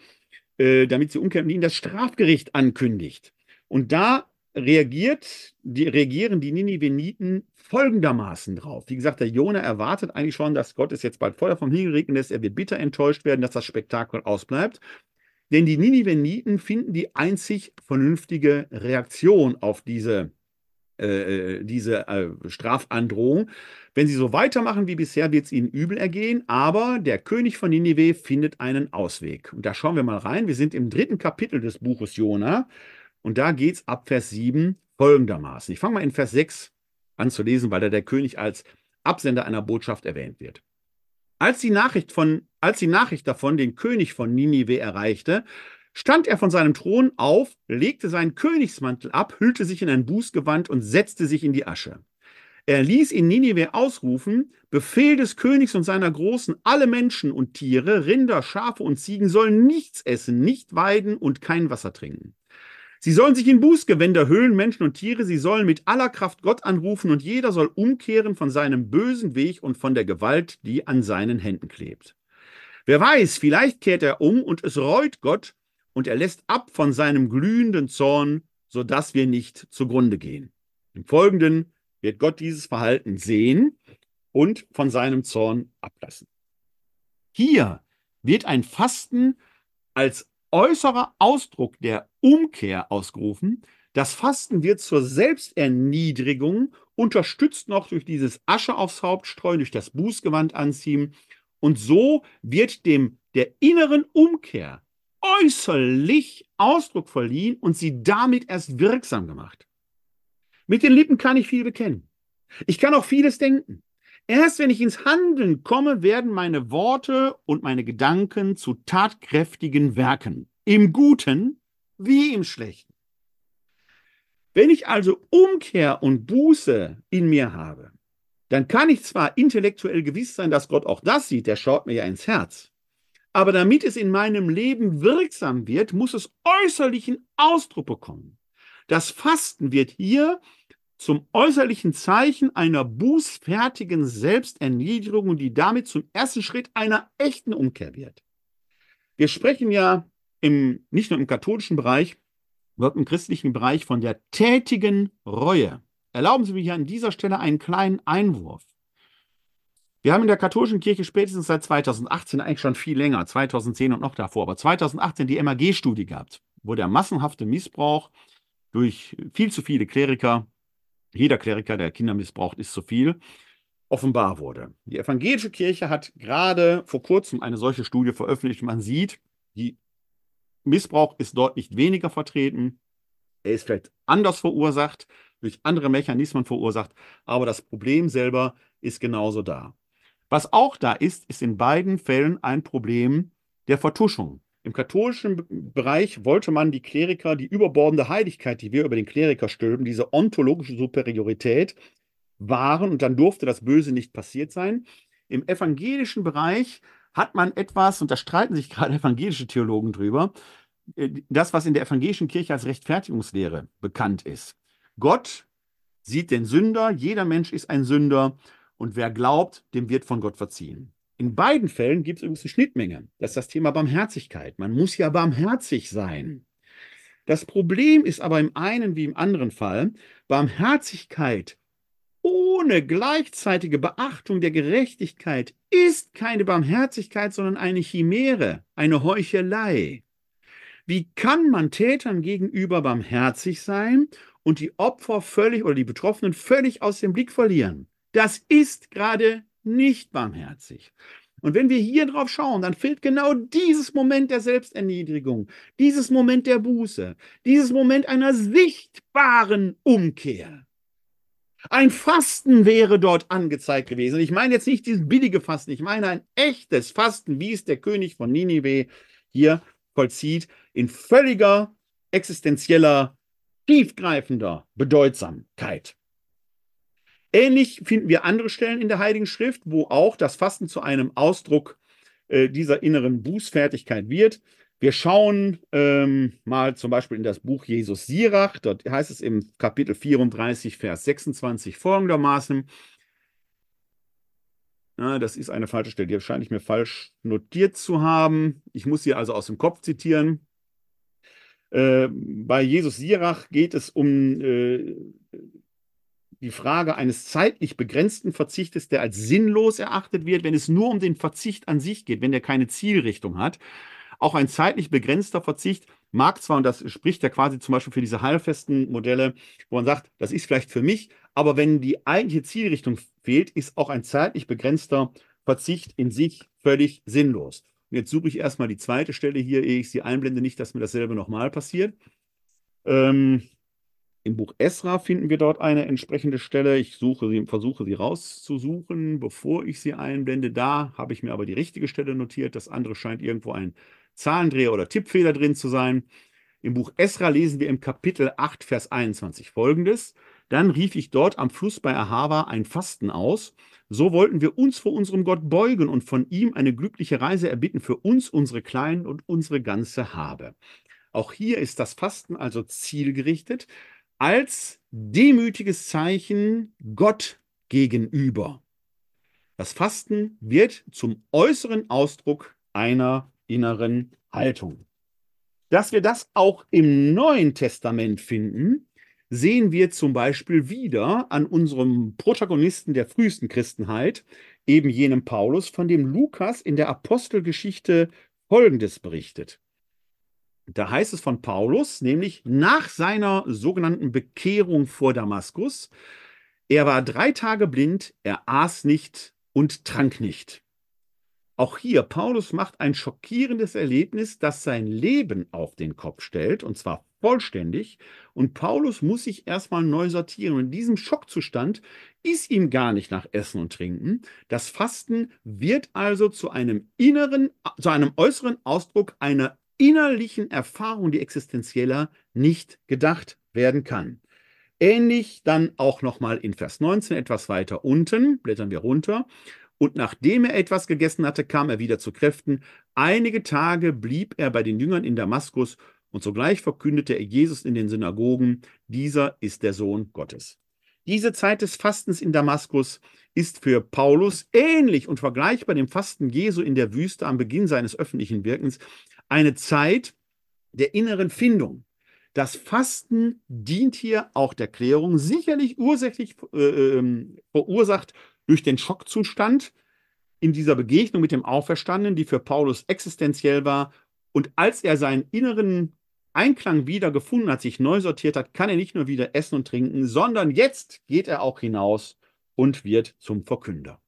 äh, damit sie umkehren und ihnen das Strafgericht ankündigt. Und da reagiert, die, reagieren die Niniveniten folgendermaßen drauf. Wie gesagt, der Jona erwartet eigentlich schon, dass Gott es jetzt bald Feuer vom Himmel regnen lässt. Er wird bitter enttäuscht werden, dass das Spektakel ausbleibt. Denn die Niniveniten finden die einzig vernünftige Reaktion auf diese, äh, äh diese äh, Strafandrohung. Wenn sie so weitermachen wie bisher, wird es ihnen übel ergehen, aber der König von Ninive findet einen Ausweg. Und da schauen wir mal rein. Wir sind im dritten Kapitel des Buches Jona und da geht es ab Vers 7 folgendermaßen. Ich fange mal in Vers 6 an zu lesen, weil da der König als Absender einer Botschaft erwähnt wird. Als die Nachricht, von, als die Nachricht davon den König von Ninive erreichte, stand er von seinem Thron auf, legte seinen Königsmantel ab, hüllte sich in ein Bußgewand und setzte sich in die Asche. Er ließ in Ninive ausrufen, Befehl des Königs und seiner Großen, alle Menschen und Tiere, Rinder, Schafe und Ziegen sollen nichts essen, nicht weiden und kein Wasser trinken. Sie sollen sich in Bußgewänder hüllen, Menschen und Tiere, sie sollen mit aller Kraft Gott anrufen und jeder soll umkehren von seinem bösen Weg und von der Gewalt, die an seinen Händen klebt. Wer weiß, vielleicht kehrt er um und es reut Gott und er lässt ab von seinem glühenden Zorn, sodass wir nicht zugrunde gehen. Im Folgenden wird Gott dieses Verhalten sehen und von seinem Zorn ablassen. Hier wird ein Fasten als äußerer Ausdruck der Umkehr ausgerufen. Das Fasten wird zur Selbsterniedrigung, unterstützt noch durch dieses Asche aufs Haupt streuen, durch das Bußgewand anziehen. Und so wird dem der inneren Umkehr äußerlich Ausdruck verliehen und sie damit erst wirksam gemacht. Mit den Lippen kann ich viel bekennen. Ich kann auch vieles denken. Erst wenn ich ins Handeln komme, werden meine Worte und meine Gedanken zu tatkräftigen Werken, im Guten wie im Schlechten. Wenn ich also Umkehr und Buße in mir habe, dann kann ich zwar intellektuell gewiss sein, dass Gott auch das sieht, der schaut mir ja ins Herz. Aber damit es in meinem Leben wirksam wird, muss es äußerlichen Ausdruck bekommen. Das Fasten wird hier zum äußerlichen Zeichen einer bußfertigen Selbsterniedrigung, die damit zum ersten Schritt einer echten Umkehr wird. Wir sprechen ja im, nicht nur im katholischen Bereich, sondern im christlichen Bereich von der tätigen Reue. Erlauben Sie mir hier an dieser Stelle einen kleinen Einwurf. Wir haben in der katholischen Kirche spätestens seit 2018, eigentlich schon viel länger, 2010 und noch davor, aber 2018 die MAG-Studie gehabt, wo der massenhafte Missbrauch durch viel zu viele Kleriker jeder Kleriker, der Kinder missbraucht, ist zu viel, offenbar wurde. Die evangelische Kirche hat gerade vor kurzem eine solche Studie veröffentlicht. Man sieht, die Missbrauch ist deutlich weniger vertreten. Er ist vielleicht anders verursacht, durch andere Mechanismen verursacht, aber das Problem selber ist genauso da. Was auch da ist, ist in beiden Fällen ein Problem der Vertuschung. Im katholischen Bereich wollte man die Kleriker, die überbordende Heiligkeit, die wir über den Kleriker stülpen, diese ontologische Superiorität wahren und dann durfte das Böse nicht passiert sein. Im evangelischen Bereich hat man etwas, und da streiten sich [laughs] gerade evangelische Theologen drüber, äh, das, was in der evangelischen Kirche als Rechtfertigungslehre bekannt ist. Gott sieht den Sünder, jeder Mensch ist ein Sünder und wer glaubt, dem wird von Gott verziehen. In beiden Fällen gibt es übrigens eine Schnittmenge. Das ist das Thema Barmherzigkeit. Man muss ja barmherzig sein. Das Problem ist aber im einen wie im anderen Fall, Barmherzigkeit ohne gleichzeitige Beachtung der Gerechtigkeit ist keine Barmherzigkeit, sondern eine Chimäre, eine Heuchelei. Wie kann man Tätern gegenüber barmherzig sein und die Opfer völlig oder die Betroffenen völlig aus dem Blick verlieren? Das ist gerade nicht barmherzig. Und wenn wir hier drauf schauen, dann fehlt genau dieses Moment der Selbsterniedrigung, dieses Moment der Buße, dieses Moment einer sichtbaren Umkehr. Ein Fasten wäre dort angezeigt gewesen. Ich meine jetzt nicht dieses billige Fasten, ich meine ein echtes Fasten, wie es der König von Ninive hier vollzieht, in völliger existenzieller, tiefgreifender Bedeutsamkeit. Ähnlich finden wir andere Stellen in der Heiligen Schrift, wo auch das Fasten zu einem Ausdruck äh, dieser inneren Bußfertigkeit wird. Wir schauen ähm, mal zum Beispiel in das Buch Jesus Sirach. Dort heißt es im Kapitel 34, Vers 26 folgendermaßen. Na, das ist eine falsche Stelle, die scheine ich mir falsch notiert zu haben. Ich muss sie also aus dem Kopf zitieren. Äh, bei Jesus Sirach geht es um äh, die Frage eines zeitlich begrenzten Verzichtes, der als sinnlos erachtet wird, wenn es nur um den Verzicht an sich geht, wenn der keine Zielrichtung hat. Auch ein zeitlich begrenzter Verzicht mag zwar, und das spricht ja quasi zum Beispiel für diese heilfesten Modelle, wo man sagt, das ist vielleicht für mich, aber wenn die eigentliche Zielrichtung fehlt, ist auch ein zeitlich begrenzter Verzicht in sich völlig sinnlos. Und jetzt suche ich erstmal die zweite Stelle hier, ehe ich sie einblende, nicht, dass mir dasselbe nochmal passiert. Ähm, Im Buch Esra finden wir dort eine entsprechende Stelle. Ich suche sie, versuche sie rauszusuchen, bevor ich sie einblende. Da habe ich mir aber die richtige Stelle notiert. Das andere scheint irgendwo ein Zahlendreher oder Tippfehler drin zu sein. Im Buch Esra lesen wir im Kapitel 8, Vers 21 folgendes. Dann rief ich dort am Fluss bei Ahava ein Fasten aus. So wollten wir uns vor unserem Gott beugen und von ihm eine glückliche Reise erbitten für uns, unsere Kleinen und unsere ganze Habe. Auch hier ist das Fasten also zielgerichtet als demütiges Zeichen Gott gegenüber. Das Fasten wird zum äußeren Ausdruck einer inneren Haltung. Dass wir das auch im Neuen Testament finden, sehen wir zum Beispiel wieder an unserem Protagonisten der frühesten Christenheit, eben jenem Paulus, von dem Lukas in der Apostelgeschichte Folgendes berichtet. Da heißt es von Paulus, nämlich nach seiner sogenannten Bekehrung vor Damaskus, er war drei Tage blind, er aß nicht und trank nicht. Auch hier, Paulus macht ein schockierendes Erlebnis, das sein Leben auf den Kopf stellt, und zwar vollständig. Und Paulus muss sich erstmal neu sortieren. Und in diesem Schockzustand ist ihm gar nicht nach Essen und Trinken. Das Fasten wird also zu einem inneren, zu einem äußeren Ausdruck einer innerlichen Erfahrung, die existenzieller nicht gedacht werden kann. Ähnlich dann auch nochmal in Vers 19 etwas weiter unten, blättern wir runter. Und nachdem er etwas gegessen hatte, kam er wieder zu Kräften. Einige Tage blieb er bei den Jüngern in Damaskus und sogleich verkündete er Jesus in den Synagogen, dieser ist der Sohn Gottes. Diese Zeit des Fastens in Damaskus ist für Paulus ähnlich und vergleichbar dem Fasten Jesu in der Wüste am Beginn seines öffentlichen Wirkens eine Zeit der inneren Findung. Das Fasten dient hier auch der Klärung, sicherlich ursächlich äh, ähm, verursacht durch den Schockzustand in dieser Begegnung mit dem Auferstandenen, die für Paulus existenziell war. Und als er seinen inneren Einklang wieder gefunden hat, sich neu sortiert hat, kann er nicht nur wieder essen und trinken, sondern jetzt geht er auch hinaus und wird zum Verkünder.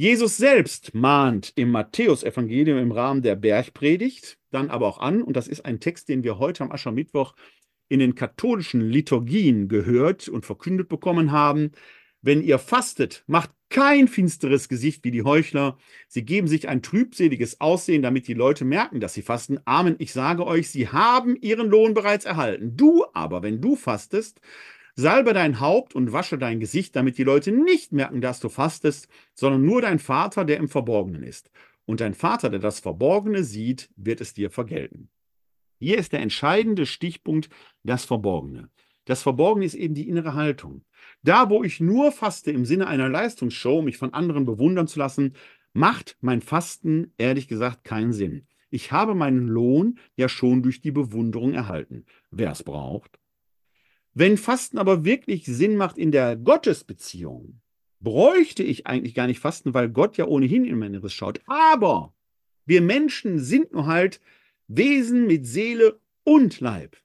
Jesus selbst mahnt im Matthäusevangelium im Rahmen der Bergpredigt dann aber auch an, und das ist ein Text, den wir heute am Aschermittwoch in den katholischen Liturgien gehört und verkündet bekommen haben, wenn ihr fastet, macht kein finsteres Gesicht wie die Heuchler. Sie geben sich ein trübseliges Aussehen, damit die Leute merken, dass sie fasten. Amen, ich sage euch, sie haben ihren Lohn bereits erhalten. Du aber, wenn du fastest, salbe dein Haupt und wasche dein Gesicht, damit die Leute nicht merken, dass du fastest, sondern nur dein Vater, der im Verborgenen ist. Und dein Vater, der das Verborgene sieht, wird es dir vergelten. Hier ist der entscheidende Stichpunkt das Verborgene. Das Verborgene ist eben die innere Haltung. Da, wo ich nur faste im Sinne einer Leistungsshow, mich von anderen bewundern zu lassen, macht mein Fasten ehrlich gesagt keinen Sinn. Ich habe meinen Lohn ja schon durch die Bewunderung erhalten. Wer es braucht. Wenn Fasten aber wirklich Sinn macht in der Gottesbeziehung, bräuchte ich eigentlich gar nicht fasten, weil Gott ja ohnehin in mein Inneres schaut. Aber wir Menschen sind nur halt Wesen mit Seele und Leib.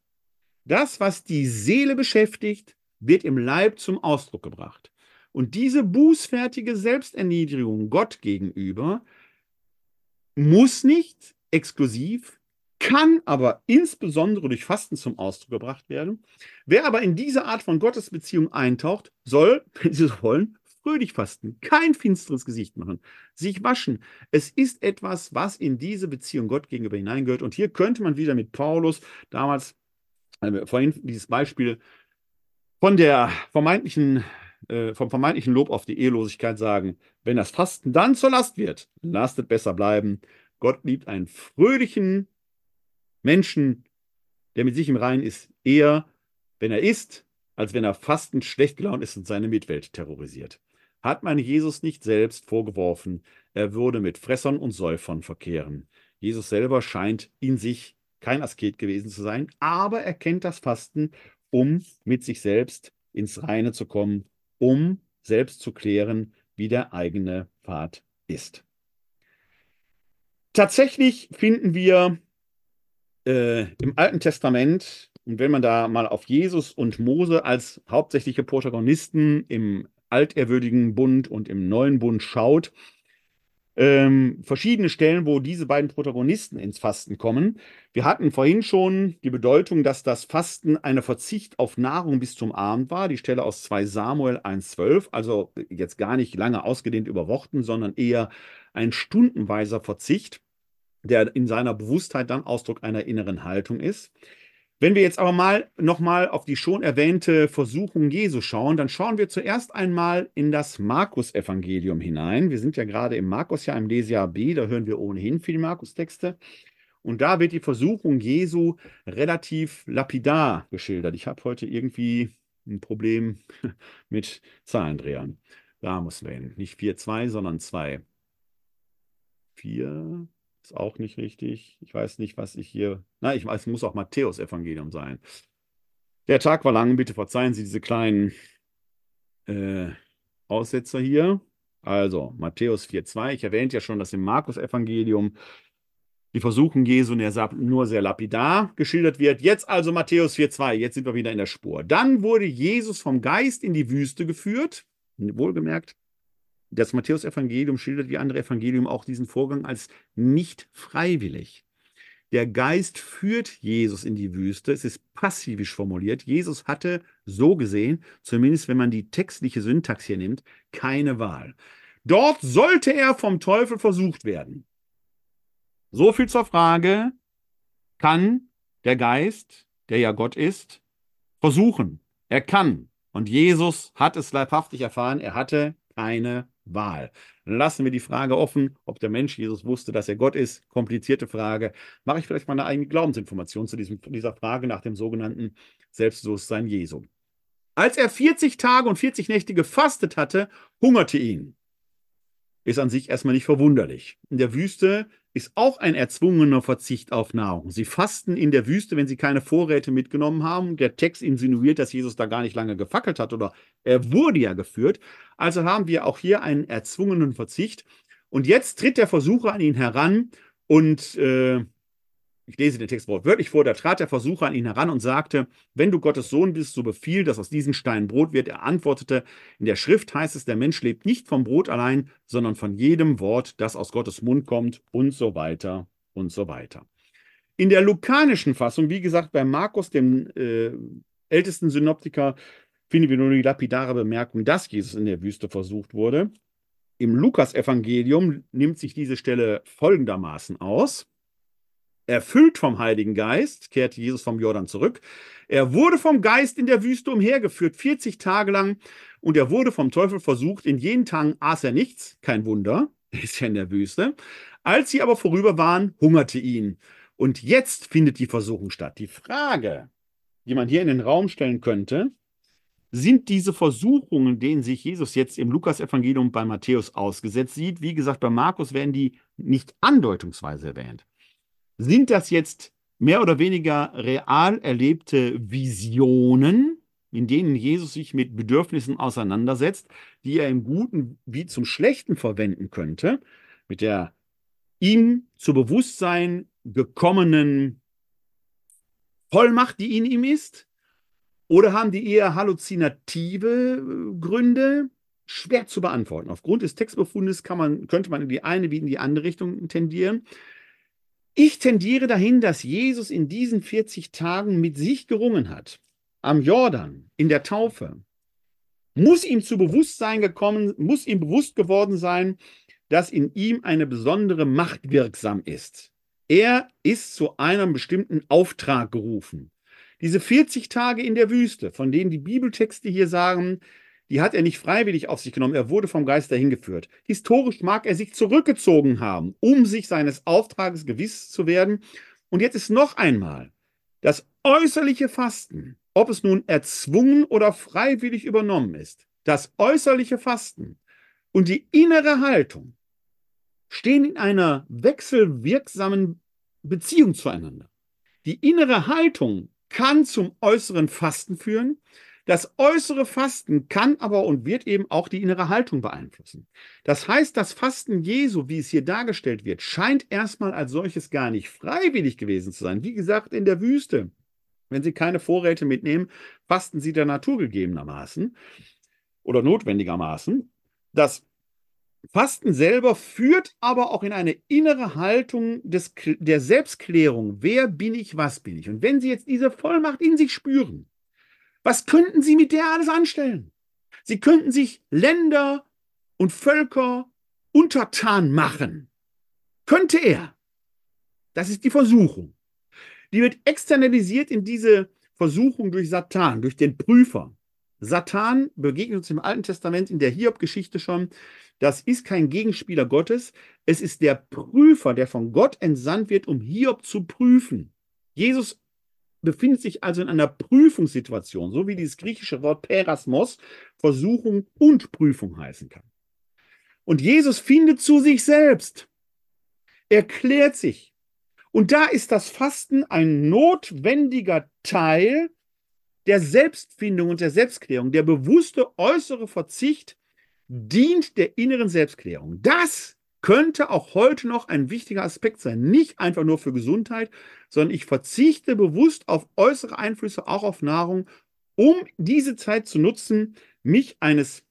Das, was die Seele beschäftigt, wird im Leib zum Ausdruck gebracht. Und diese bußfertige Selbsterniedrigung Gott gegenüber muss nicht exklusiv, kann aber insbesondere durch Fasten zum Ausdruck gebracht werden. Wer aber in diese Art von Gottesbeziehung eintaucht, soll, [laughs] wenn Sie so wollen, fröhlich fasten, kein finsteres Gesicht machen, sich waschen. Es ist etwas, was in diese Beziehung Gott gegenüber hineingehört. Und hier könnte man wieder mit Paulus damals also vorhin dieses Beispiel von der vermeintlichen, äh, vom vermeintlichen Lob auf die Ehelosigkeit sagen, wenn das Fasten dann zur Last wird, lasst es besser bleiben. Gott liebt einen fröhlichen Menschen, der mit sich im Reinen ist, eher, wenn er isst, als wenn er fastend schlecht gelaunt ist und seine Mitwelt terrorisiert. Hat man Jesus nicht selbst vorgeworfen, er würde mit Fressern und Säufern verkehren. Jesus selber scheint in sich kein Asket gewesen zu sein, aber er kennt das Fasten, um mit sich selbst ins Reine zu kommen, um selbst zu klären, wie der eigene Pfad ist. Tatsächlich finden wir äh, im Alten Testament, und wenn man da mal auf Jesus und Mose als hauptsächliche Protagonisten im altehrwürdigen Bund und im neuen Bund schaut, ähm, verschiedene Stellen, wo diese beiden Protagonisten ins Fasten kommen. Wir hatten vorhin schon die Bedeutung, dass das Fasten eine Verzicht auf Nahrung bis zum Abend war. Die Stelle aus 2 Samuel 1,12, also jetzt gar nicht lange ausgedehnt über Worten, sondern eher ein stundenweiser Verzicht, der in seiner Bewusstheit dann Ausdruck einer inneren Haltung ist. Wenn wir jetzt aber mal nochmal auf die schon erwähnte Versuchung Jesu schauen, dann schauen wir zuerst einmal in das Markus-Evangelium hinein. Wir sind ja gerade im Markus-Jahr, im Lesejahr B, da hören wir ohnehin viele Markus-Texte. Und da wird die Versuchung Jesu relativ lapidar geschildert. Ich habe heute irgendwie ein Problem [laughs] mit Zahlendrehern. Da muss wir hin. Nicht 4,2, sondern 2. 4, ist auch nicht richtig. Ich weiß nicht, was ich hier. Na, ich weiß, es muss auch Matthäus-Evangelium sein. Der Tag war lang, bitte verzeihen Sie diese kleinen äh, Aussetzer hier. Also, Matthäus 4,2. Ich erwähnte ja schon, dass im Markus-Evangelium die Versuchung Jesu nur sehr lapidar geschildert wird. Jetzt also Matthäus 4,2. Jetzt sind wir wieder in der Spur. Dann wurde Jesus vom Geist in die Wüste geführt. Wohlgemerkt, das Matthäus-Evangelium schildert wie andere Evangelium auch diesen Vorgang als nicht freiwillig. Der Geist führt Jesus in die Wüste. Es ist passivisch formuliert. Jesus hatte so gesehen, zumindest wenn man die textliche Syntax hier nimmt, keine Wahl. Dort sollte er vom Teufel versucht werden. So viel zur Frage, kann der Geist, der ja Gott ist, versuchen? Er kann. Und Jesus hat es leibhaftig erfahren, er hatte keine Wahl. Lassen wir die Frage offen, ob der Mensch Jesus wusste, dass er Gott ist. Komplizierte Frage. Mache ich vielleicht mal eine eigene Glaubensinformation zu diesem, dieser Frage nach dem sogenannten Selbstbewusstsein Jesu. Als er 40 Tage und 40 Nächte gefastet hatte, hungerte ihn. Ist an sich erstmal nicht verwunderlich. In der Wüste ist auch ein erzwungener Verzicht auf Nahrung. Sie fasten in der Wüste, wenn sie keine Vorräte mitgenommen haben. Der Text insinuiert, dass Jesus da gar nicht lange gefackelt hat oder er wurde ja geführt. Also haben wir auch hier einen erzwungenen Verzicht. Und jetzt tritt der Versucher an ihn heran und äh, ich lese den Text wortwörtlich vor, da trat der Versucher an ihn heran und sagte, wenn du Gottes Sohn bist, so befiehl, dass aus diesen Steinen Brot wird. Er antwortete, in der Schrift heißt es, der Mensch lebt nicht vom Brot allein, sondern von jedem Wort, das aus Gottes Mund kommt und so weiter und so weiter. In der lukanischen Fassung, wie gesagt, bei Markus, dem äh, ältesten Synoptiker, finden wir nur die lapidare Bemerkung, dass Jesus in der Wüste versucht wurde. Im Lukas-Evangelium nimmt sich diese Stelle folgendermaßen aus. Erfüllt vom Heiligen Geist kehrte Jesus vom Jordan zurück. Er wurde vom Geist in der Wüste umhergeführt, 40 Tage lang, und er wurde vom Teufel versucht. In jenen Tagen aß er nichts, kein Wunder, [laughs] er ist ja in der Wüste. Als sie aber vorüber waren, hungerte ihn. Und jetzt findet die Versuchung statt. Die Frage, die man hier in den Raum stellen könnte, sind diese Versuchungen, denen sich Jesus jetzt im Lukas-Evangelium bei Matthäus ausgesetzt sieht, wie gesagt, bei Markus werden die nicht andeutungsweise erwähnt. Sind das jetzt mehr oder weniger real erlebte Visionen, in denen Jesus sich mit Bedürfnissen auseinandersetzt, die er im Guten wie zum Schlechten verwenden könnte, mit der ihm zu Bewusstsein gekommenen Vollmacht, die in ihm ist? Oder haben die eher halluzinative äh, Gründe? Schwer zu beantworten. Aufgrund des Textbefundes kann man, könnte man in die eine wie in die andere Richtung tendieren. Ich tendiere dahin, dass Jesus in diesen 40 Tagen mit sich gerungen hat. Am Jordan, in der Taufe. Muss ihm zu Bewusstsein gekommen, muss ihm bewusst geworden sein, dass in ihm eine besondere Macht wirksam ist. Er ist zu einem bestimmten Auftrag gerufen. Diese 40 Tage in der Wüste, von denen die Bibeltexte hier sagen, die hat er nicht freiwillig auf sich genommen, er wurde vom Geist dahin geführt. Historisch mag er sich zurückgezogen haben, um sich seines Auftrages gewiss zu werden. Und jetzt ist noch einmal das äußerliche Fasten, ob es nun erzwungen oder freiwillig übernommen ist, das äußerliche Fasten und die innere Haltung stehen in einer wechselwirksamen Beziehung zueinander. Die innere Haltung kann zum äußeren Fasten führen. Das äußere Fasten kann aber und wird eben auch die innere Haltung beeinflussen. Das heißt, das Fasten Jesu, wie es hier dargestellt wird, scheint erstmal als solches gar nicht freiwillig gewesen zu sein. Wie gesagt, in der Wüste. Wenn Sie keine Vorräte mitnehmen, fasten Sie der Natur gegebenermaßen oder notwendigermaßen. Das Fasten selber führt aber auch in eine innere Haltung des, der Selbstklärung. Wer bin ich, was bin ich? Und wenn Sie jetzt diese Vollmacht in sich spüren, was könnten Sie mit der alles anstellen? Sie könnten sich Länder und Völker untertan machen. Könnte er. Das ist die Versuchung. Die wird externalisiert in diese Versuchung durch Satan, durch den Prüfer. Satan begegnet uns im Alten Testament in der Hiob-Geschichte schon. Das ist kein Gegenspieler Gottes. Es ist der Prüfer, der von Gott entsandt wird, um Hiob zu prüfen. Jesus befindet sich also in einer Prüfungssituation, so wie dieses griechische Wort Perasmos Versuchung und Prüfung heißen kann. Und Jesus findet zu sich selbst, erklärt sich. Und da ist das Fasten ein notwendiger Teil der Selbstfindung und der Selbstklärung. Der bewusste äußere Verzicht dient der inneren Selbstklärung. Das könnte auch heute noch ein wichtiger Aspekt sein. Nicht einfach nur für Gesundheit, sondern ich verzichte bewusst auf äußere Einflüsse, auch auf Nahrung, um diese Zeit zu nutzen, mich eines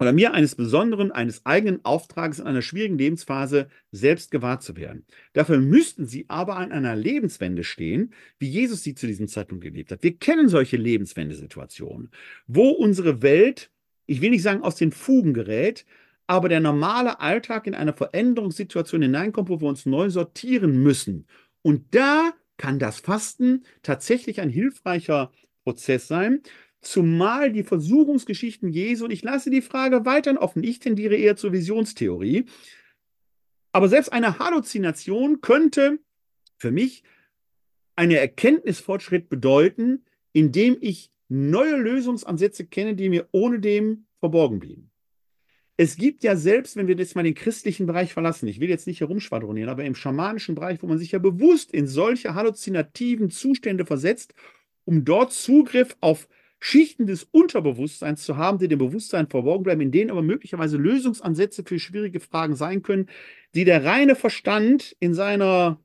oder mir eines besonderen, eines eigenen Auftrages in einer schwierigen Lebensphase selbst gewahr zu werden. Dafür müssten sie aber an einer Lebenswende stehen, wie Jesus sie zu diesem Zeitpunkt gelebt hat. Wir kennen solche Lebenswendesituationen, wo unsere Welt, ich will nicht sagen aus den Fugen gerät, aber der normale Alltag in eine Veränderungssituation hineinkommt, wo wir uns neu sortieren müssen. Und da kann das Fasten tatsächlich ein hilfreicher Prozess sein, zumal die Versuchungsgeschichten Jesu, und ich lasse die Frage weiterhin offen, ich tendiere eher zur Visionstheorie, aber selbst eine Halluzination könnte für mich einen Erkenntnisfortschritt bedeuten, indem ich neue Lösungsansätze kenne, die mir ohne dem verborgen blieben. Es gibt ja selbst, wenn wir jetzt mal den christlichen Bereich verlassen, ich will jetzt nicht herumschwadronieren, aber im schamanischen Bereich, wo man sich ja bewusst in solche halluzinativen Zustände versetzt, um dort Zugriff auf Schichten des Unterbewusstseins zu haben, die dem Bewusstsein verborgen bleiben, in denen aber möglicherweise Lösungsansätze für schwierige Fragen sein können, die der reine Verstand in seiner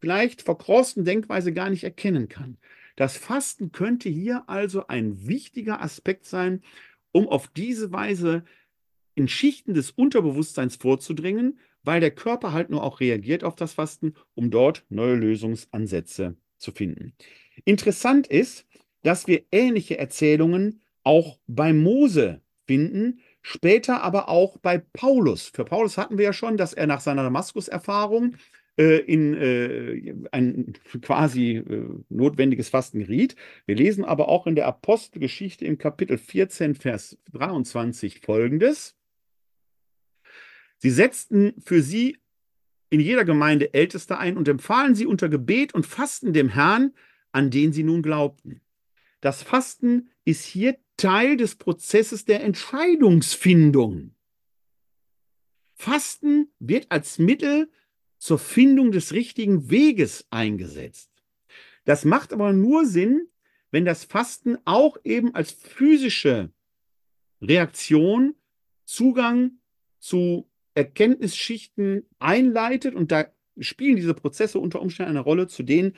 vielleicht verkrosten Denkweise gar nicht erkennen kann. Das Fasten könnte hier also ein wichtiger Aspekt sein, um auf diese Weise in Schichten des Unterbewusstseins vorzudringen, weil der Körper halt nur auch reagiert auf das Fasten, um dort neue Lösungsansätze zu finden. Interessant ist, dass wir ähnliche Erzählungen auch bei Mose finden, später aber auch bei Paulus. Für Paulus hatten wir ja schon, dass er nach seiner Damaskus-Erfahrung äh, in äh, ein quasi äh, notwendiges Fasten geriet. Wir lesen aber auch in der Apostelgeschichte im Kapitel 14, Vers 23 folgendes. Sie setzten für sie in jeder Gemeinde Älteste ein und empfahlen sie unter Gebet und Fasten dem Herrn, an den sie nun glaubten. Das Fasten ist hier Teil des Prozesses der Entscheidungsfindung. Fasten wird als Mittel zur Findung des richtigen Weges eingesetzt. Das macht aber nur Sinn, wenn das Fasten auch eben als physische Reaktion Zugang zu Erkenntnisschichten einleitet und da spielen diese Prozesse unter Umständen eine Rolle, zu denen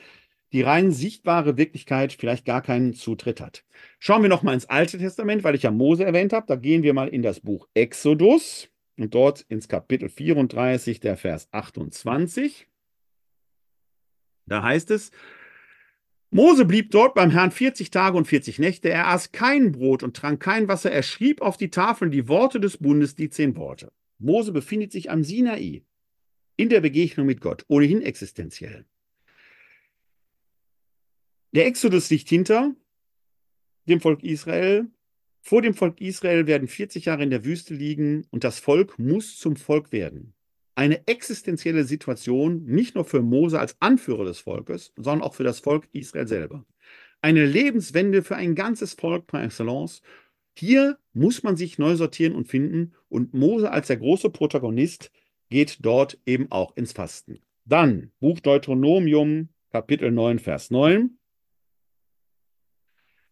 die rein sichtbare Wirklichkeit vielleicht gar keinen Zutritt hat. Schauen wir nochmal ins Alte Testament, weil ich ja Mose erwähnt habe. Da gehen wir mal in das Buch Exodus und dort ins Kapitel 34, der Vers 28. Da heißt es, Mose blieb dort beim Herrn 40 Tage und 40 Nächte. Er aß kein Brot und trank kein Wasser. Er schrieb auf die Tafeln die Worte des Bundes, die zehn Worte. Mose befindet sich am Sinai in der Begegnung mit Gott, ohnehin existenziell. Der Exodus liegt hinter dem Volk Israel. Vor dem Volk Israel werden 40 Jahre in der Wüste liegen und das Volk muss zum Volk werden. Eine existenzielle Situation, nicht nur für Mose als Anführer des Volkes, sondern auch für das Volk Israel selber. Eine Lebenswende für ein ganzes Volk par excellence. Hier muss man sich neu sortieren und finden und Mose als der große Protagonist geht dort eben auch ins Fasten. Dann Buch Deuteronomium, Kapitel 9, Vers 9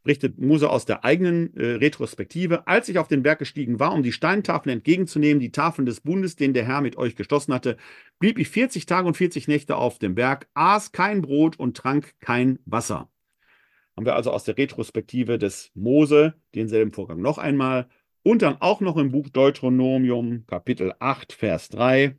berichtet Mose aus der eigenen äh, Retrospektive, als ich auf den Berg gestiegen war, um die Steintafeln entgegenzunehmen, die Tafeln des Bundes, den der Herr mit euch geschlossen hatte, blieb ich 40 Tage und 40 Nächte auf dem Berg, aß kein Brot und trank kein Wasser. Haben wir also aus der Retrospektive des Mose denselben Vorgang noch einmal und dann auch noch im Buch Deuteronomium, Kapitel 8, Vers 3.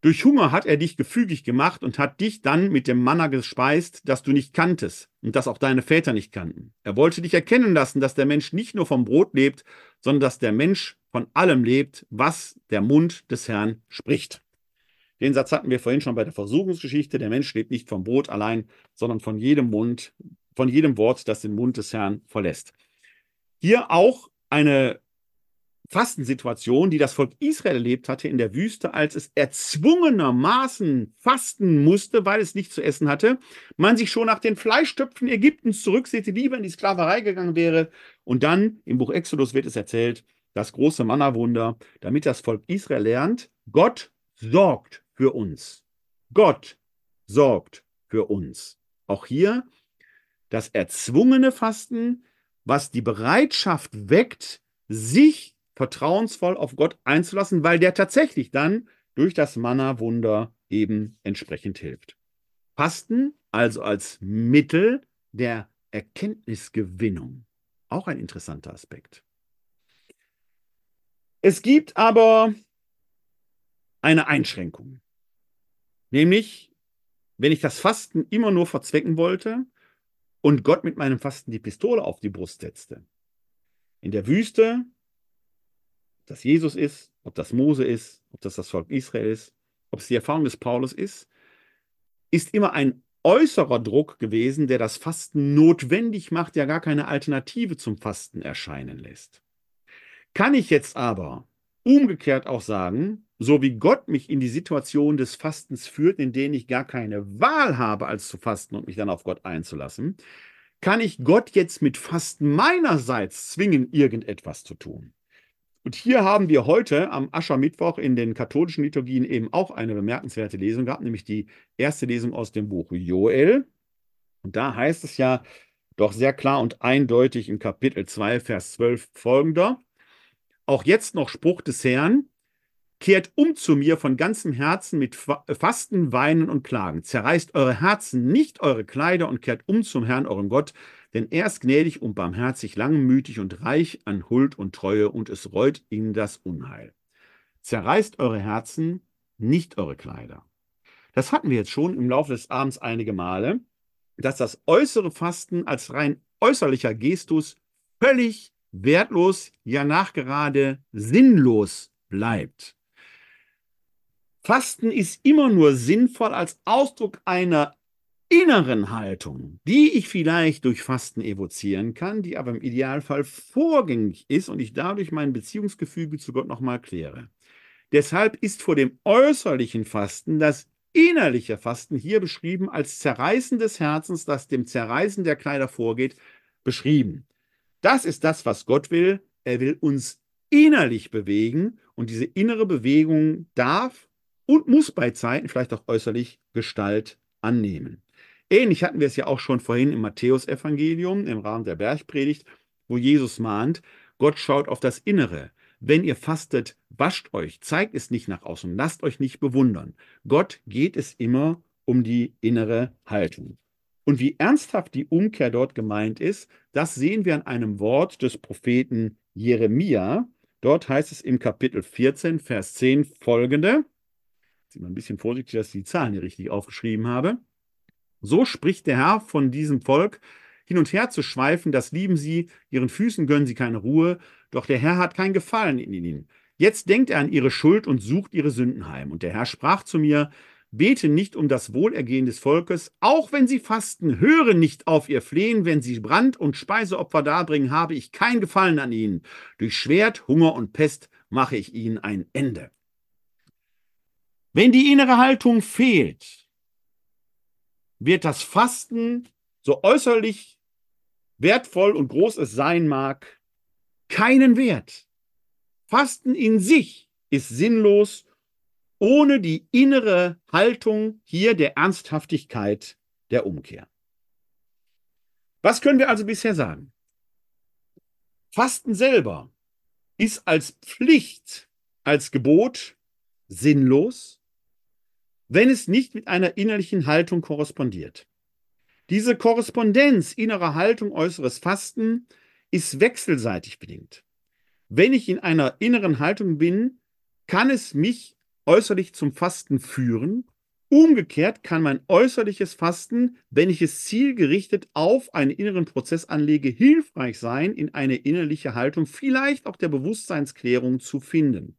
Durch Hunger hat er dich gefügig gemacht und hat dich dann mit dem Manna gespeist, das du nicht kanntest und das auch deine Väter nicht kannten. Er wollte dich erkennen lassen, dass der Mensch nicht nur vom Brot lebt, sondern dass der Mensch von allem lebt, was der Mund des Herrn spricht. Den Satz hatten wir vorhin schon bei der Versuchungsgeschichte. Der Mensch lebt nicht vom Brot allein, sondern von jedem Mund, von jedem Wort, das den Mund des Herrn verlässt. Hier auch eine Fastensituation, die das Volk Israel erlebt hatte in der Wüste, als es erzwungenermaßen fasten musste, weil es nichts zu essen hatte, man sich schon nach den Fleischtöpfen Ägyptens zurücksehnte, lieber in die Sklaverei gegangen wäre. Und dann im Buch Exodus wird es erzählt, das große Mannawunder, damit das Volk Israel lernt, Gott sorgt für uns. Gott sorgt für uns. Auch hier das erzwungene Fasten, was die Bereitschaft weckt, sich vertrauensvoll auf Gott einzulassen, weil der tatsächlich dann durch das Manna-Wunder eben entsprechend hilft. Fasten also als Mittel der Erkenntnisgewinnung. Auch ein interessanter Aspekt. Es gibt aber eine Einschränkung. Nämlich, wenn ich das Fasten immer nur verzwecken wollte und Gott mit meinem Fasten die Pistole auf die Brust setzte. In der Wüste ob das Jesus ist, ob das Mose ist, ob das das Volk Israel ist, ob es die Erfahrung des Paulus ist, ist immer ein äußerer Druck gewesen, der das Fasten notwendig macht, ja gar keine Alternative zum Fasten erscheinen lässt. Kann ich jetzt aber umgekehrt auch sagen, so wie Gott mich in die Situation des Fastens führt, in denen ich gar keine Wahl habe, als zu fasten und mich dann auf Gott einzulassen, kann ich Gott jetzt mit Fasten meinerseits zwingen, irgendetwas zu tun. Und hier haben wir heute am Aschermittwoch in den katholischen Liturgien eben auch eine bemerkenswerte Lesung gehabt, nämlich die erste Lesung aus dem Buch Joel. Und da heißt es ja doch sehr klar und eindeutig in Kapitel 2, Vers 12 folgender. Auch jetzt noch Spruch des Herrn, kehrt um zu mir von ganzem Herzen mit Fasten, Weinen und Klagen. Zerreißt eure Herzen, nicht eure Kleider und kehrt um zum Herrn, eurem Gott, denn er ist gnädig und barmherzig, langmütig und reich an Huld und Treue, und es reut ihnen das Unheil. Zerreißt eure Herzen, nicht eure Kleider. Das hatten wir jetzt schon im Laufe des Abends einige Male, dass das äußere Fasten als rein äußerlicher Gestus völlig wertlos, ja nachgerade sinnlos bleibt. Fasten ist immer nur sinnvoll als Ausdruck einer inneren Haltung, die ich vielleicht durch Fasten evozieren kann, die aber im Idealfall vorgängig ist und ich dadurch mein Beziehungsgefüge zu Gott nochmal kläre. Deshalb ist vor dem äußerlichen Fasten das innerliche Fasten hier beschrieben als Zerreißen des Herzens, das dem Zerreißen der Kleider vorgeht, beschrieben. Das ist das, was Gott will. Er will uns innerlich bewegen und diese innere Bewegung darf und muss bei Zeiten vielleicht auch äußerlich Gestalt annehmen. Ähnlich hatten wir es ja auch schon vorhin im Matthäusevangelium im Rahmen der Bergpredigt, wo Jesus mahnt, Gott schaut auf das Innere. Wenn ihr fastet, wascht euch, zeigt es nicht nach außen, lasst euch nicht bewundern. Gott geht es immer um die innere Haltung. Und wie ernsthaft die Umkehr dort gemeint ist, das sehen wir an einem Wort des Propheten Jeremia. Dort heißt es im Kapitel 14, Vers 10 folgende. Sind wir ein bisschen vorsichtig, dass ich die Zahlen hier richtig aufgeschrieben habe. So spricht der Herr von diesem Volk, hin und her zu schweifen, das lieben sie, ihren Füßen gönnen sie keine Ruhe, doch der Herr hat kein Gefallen in ihnen. Jetzt denkt er an ihre Schuld und sucht ihre Sünden heim. Und der Herr sprach zu mir, bete nicht um das Wohlergehen des Volkes, auch wenn sie fasten, höre nicht auf ihr Flehen, wenn sie Brand- und Speiseopfer darbringen, habe ich kein Gefallen an ihnen. Durch Schwert, Hunger und Pest mache ich ihnen ein Ende. Wenn die innere Haltung fehlt, wird das Fasten, so äußerlich wertvoll und groß es sein mag, keinen Wert. Fasten in sich ist sinnlos ohne die innere Haltung hier der Ernsthaftigkeit der Umkehr. Was können wir also bisher sagen? Fasten selber ist als Pflicht, als Gebot sinnlos, wenn es nicht mit einer innerlichen Haltung korrespondiert. Diese Korrespondenz innerer Haltung, äußeres Fasten ist wechselseitig bedingt. Wenn ich in einer inneren Haltung bin, kann es mich äußerlich zum Fasten führen. Umgekehrt kann mein äußerliches Fasten, wenn ich es zielgerichtet auf einen inneren Prozess anlege, hilfreich sein, in eine innerliche Haltung, vielleicht auch der Bewusstseinsklärung zu finden.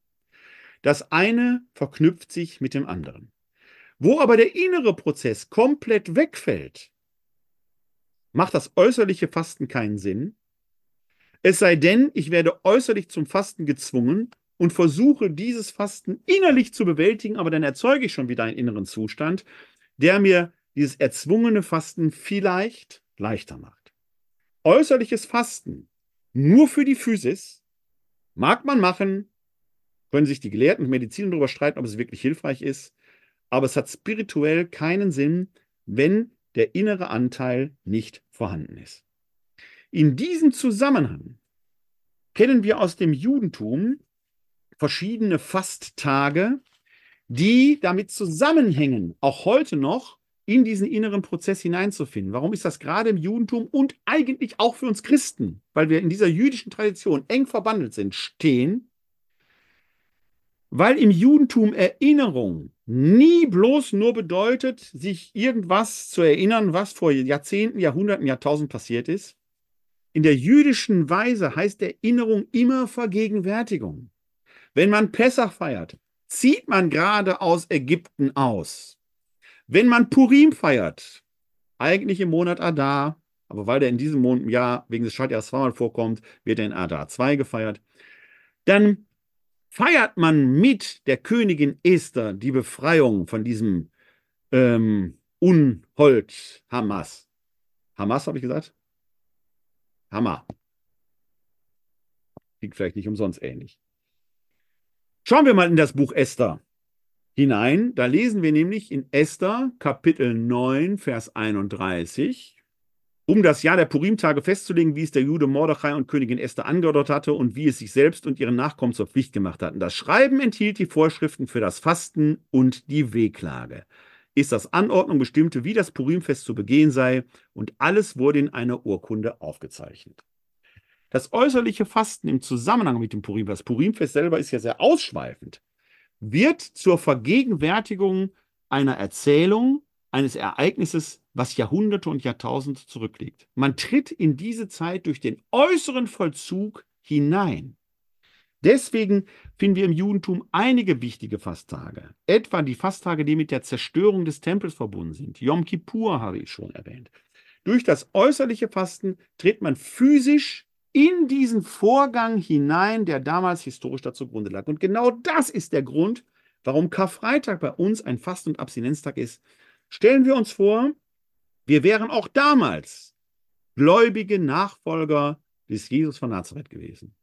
Das eine verknüpft sich mit dem anderen. Wo aber der innere Prozess komplett wegfällt, macht das äußerliche Fasten keinen Sinn. Es sei denn, ich werde äußerlich zum Fasten gezwungen und versuche dieses Fasten innerlich zu bewältigen, aber dann erzeuge ich schon wieder einen inneren Zustand, der mir dieses erzwungene Fasten vielleicht leichter macht. Äußerliches Fasten nur für die Physis mag man machen, können sich die Gelehrten und Mediziner darüber streiten, ob es wirklich hilfreich ist, aber es hat spirituell keinen Sinn, wenn der innere Anteil nicht vorhanden ist. In diesem Zusammenhang kennen wir aus dem Judentum verschiedene Fasttage, die damit zusammenhängen, auch heute noch in diesen inneren Prozess hineinzufinden. Warum ist das gerade im Judentum und eigentlich auch für uns Christen, weil wir in dieser jüdischen Tradition eng verbandelt sind, stehen? Weil im Judentum Erinnerung nie bloß nur bedeutet, sich irgendwas zu erinnern, was vor Jahrzehnten, Jahrhunderten, Jahrtausenden passiert ist. In der jüdischen Weise heißt Erinnerung immer Vergegenwärtigung. Wenn man Pessach feiert, zieht man gerade aus Ägypten aus. Wenn man Purim feiert, eigentlich im Monat Adar, aber weil der in diesem Monat, Jahr wegen des Schaltjahres zweimal vorkommt, wird er in Adar 2 gefeiert, dann feiert man mit der Königin Esther die Befreiung von diesem ähm, Unhold Hamas. Hamas habe ich gesagt? Hammer. Klingt vielleicht nicht umsonst ähnlich. Schauen wir mal in das Buch Esther hinein. Da lesen wir nämlich in Esther Kapitel 9, Vers 31 um das Jahr der Purim-Tage festzulegen, wie es der Jude Mordechai und Königin Esther angeordnet hatte und wie es sich selbst und ihren Nachkommen zur Pflicht gemacht hatten. Das Schreiben enthielt die Vorschriften für das Fasten und die Wehklage. Ist das Anordnung bestimmte, wie das Purimfest zu begehen sei, und alles wurde in einer Urkunde aufgezeichnet. Das äußerliche Fasten im Zusammenhang mit dem Purimfest, das Purimfest selber ist ja sehr ausschweifend, wird zur Vergegenwärtigung einer Erzählung, eines Ereignisses, was Jahrhunderte und Jahrtausende zurückliegt. Man tritt in diese Zeit durch den äußeren Vollzug hinein. Deswegen finden wir im Judentum einige wichtige Fasttage, etwa die Fasttage, die mit der Zerstörung des Tempels verbunden sind. Yom Kippur habe ich schon erwähnt. Durch das äußerliche Fasten tritt man physisch in diesen Vorgang hinein, der damals historisch dazu Grunde lag. Und genau das ist der Grund, warum Karfreitag bei uns ein Fast- und Abstinenztag ist. Stellen wir uns vor, wir wären auch damals gläubige Nachfolger des Jesus von Nazareth gewesen.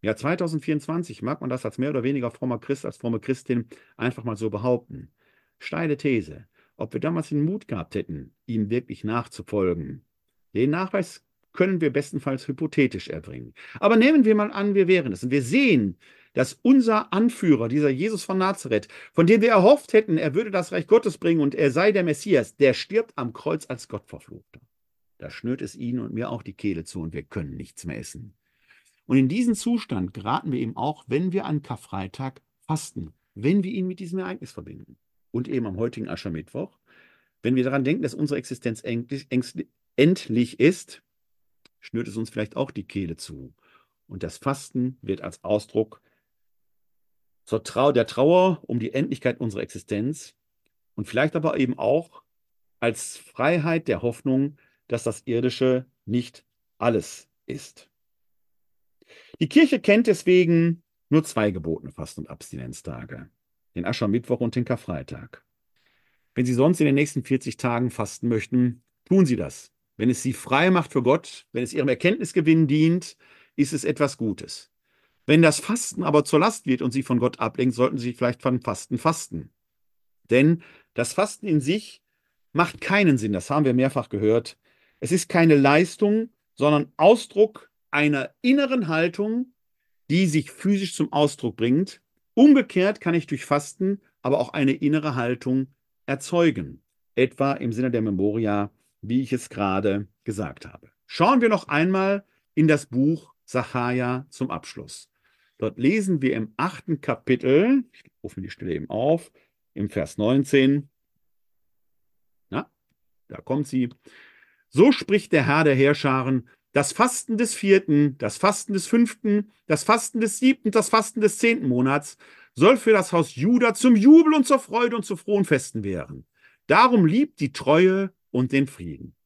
Im Jahr 2024 mag man das als mehr oder weniger frommer Christ, als fromme Christin einfach mal so behaupten. Steile These. Ob wir damals den Mut gehabt hätten, ihm wirklich nachzufolgen. Den Nachweis können wir bestenfalls hypothetisch erbringen. Aber nehmen wir mal an, wir wären es. Und wir sehen, dass unser Anführer, dieser Jesus von Nazareth, von dem wir erhofft hätten, er würde das Reich Gottes bringen und er sei der Messias, der stirbt am Kreuz als Gottverfluchter. Da schnürt es Ihnen und mir auch die Kehle zu und wir können nichts mehr essen. Und in diesen Zustand geraten wir eben auch, wenn wir an Karfreitag fasten, wenn wir ihn mit diesem Ereignis verbinden. Und eben am heutigen Aschermittwoch, wenn wir daran denken, dass unsere Existenz endlich ist, schnürt es uns vielleicht auch die Kehle zu. Und das Fasten wird als Ausdruck zur Trau der Trauer um die Endlichkeit unserer Existenz und vielleicht aber eben auch als Freiheit der Hoffnung, dass das Irdische nicht alles ist. Die Kirche kennt deswegen nur zwei gebotene Fast- und Abstinenztage, den Aschermittwoch und den Karfreitag. Wenn Sie sonst in den nächsten 40 Tagen fasten möchten, tun Sie das. Wenn es Sie frei macht für Gott, wenn es Ihrem Erkenntnisgewinn dient, ist es etwas Gutes. Wenn das Fasten aber zur Last wird und sie von Gott ablenkt, sollten sie vielleicht von Fasten fasten. Denn das Fasten in sich macht keinen Sinn, das haben wir mehrfach gehört. Es ist keine Leistung, sondern Ausdruck einer inneren Haltung, die sich physisch zum Ausdruck bringt. Umgekehrt kann ich durch Fasten aber auch eine innere Haltung erzeugen, etwa im Sinne der Memoria, wie ich es gerade gesagt habe. Schauen wir noch einmal in das Buch Sacharja zum Abschluss. Dort lesen wir im achten Kapitel, ich rufe die Stelle eben auf, im Vers 19. Na, da kommt sie. So spricht der Herr der Heerscharen, das Fasten des vierten, das Fasten des fünften, das Fasten des siebten, das Fasten des zehnten Monats soll für das Haus Juda zum Jubel und zur Freude und zu frohen Festen werden. Darum liebt die Treue und den Frieden.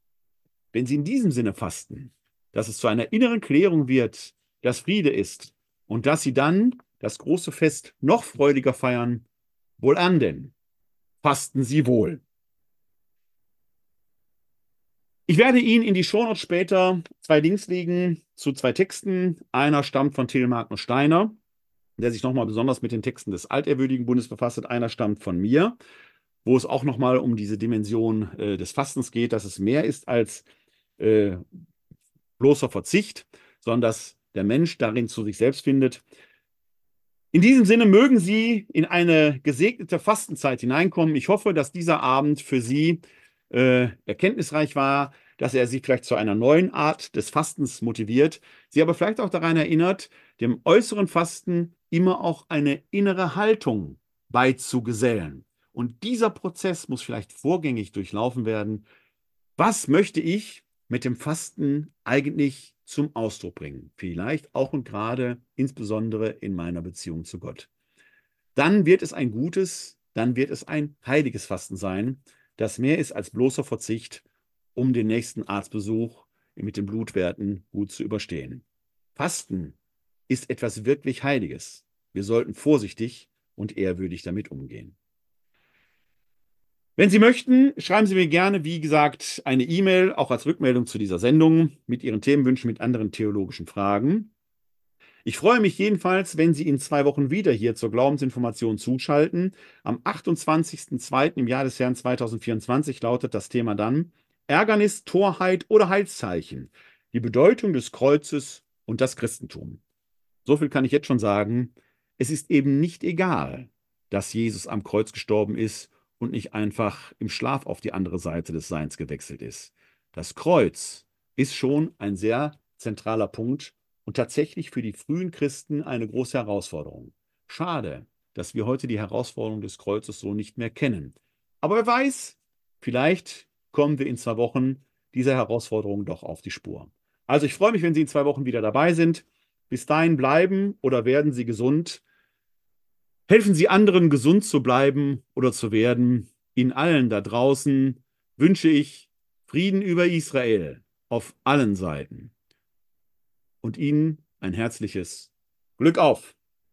Wenn Sie in diesem Sinne fasten, dass es zu einer inneren Klärung wird, dass Friede ist und dass Sie dann das große Fest noch freudiger feiern, wohlan denn, fasten Sie wohl. Ich werde Ihnen in die Shownotes später zwei Links legen zu zwei Texten. Einer stammt von Magnus Steiner, der sich nochmal besonders mit den Texten des Alterwürdigen Bundes befasst hat. Einer stammt von mir, wo es auch nochmal um diese Dimension äh, des Fastens geht, dass es mehr ist als äh, bloßer Verzicht, sondern dass der Mensch darin zu sich selbst findet. In diesem Sinne mögen Sie in eine gesegnete Fastenzeit hineinkommen. Ich hoffe, dass dieser Abend für Sie äh, erkenntnisreich war, dass er sie vielleicht zu einer neuen Art des Fastens motiviert, sie aber vielleicht auch daran erinnert, dem äußeren Fasten immer auch eine innere Haltung beizugesellen. Und dieser Prozess muss vielleicht vorgängig durchlaufen werden. Was möchte ich mit dem Fasten eigentlich zum Ausdruck bringen? Vielleicht auch und gerade insbesondere in meiner Beziehung zu Gott. Dann wird es ein gutes, dann wird es ein heiliges Fasten sein, das mehr ist als bloßer Verzicht, um den nächsten Arztbesuch mit den Blutwerten gut zu überstehen. Fasten ist etwas wirklich Heiliges. Wir sollten vorsichtig und ehrwürdig damit umgehen. Wenn Sie möchten, schreiben Sie mir gerne, wie gesagt, eine E-Mail, auch als Rückmeldung zu dieser Sendung, mit Ihren Themenwünschen, mit anderen theologischen Fragen. Ich freue mich jedenfalls, wenn Sie in zwei Wochen wieder hier zur Glaubensinformation zuschalten. Am 28.02. im Jahr des Herrn 2024 lautet das Thema dann Ärgernis, Torheit oder Heilszeichen. Die Bedeutung des Kreuzes und das Christentum. So viel kann ich jetzt schon sagen. Es ist eben nicht egal, dass Jesus am Kreuz gestorben ist und nicht einfach im Schlaf auf die andere Seite des Seins gewechselt ist. Das Kreuz ist schon ein sehr zentraler Punkt und tatsächlich für die frühen Christen eine große Herausforderung. Schade, dass wir heute die Herausforderung des Kreuzes so nicht mehr kennen. Aber wer weiß, vielleicht kommen wir in zwei Wochen dieser Herausforderung doch auf die Spur. Also ich freue mich, wenn Sie in zwei Wochen wieder dabei sind. Bis dahin bleiben oder werden Sie gesund. Helfen Sie anderen, gesund zu bleiben oder zu werden. Ihnen allen da draußen wünsche ich Frieden über Israel auf allen Seiten und Ihnen ein herzliches Glück auf!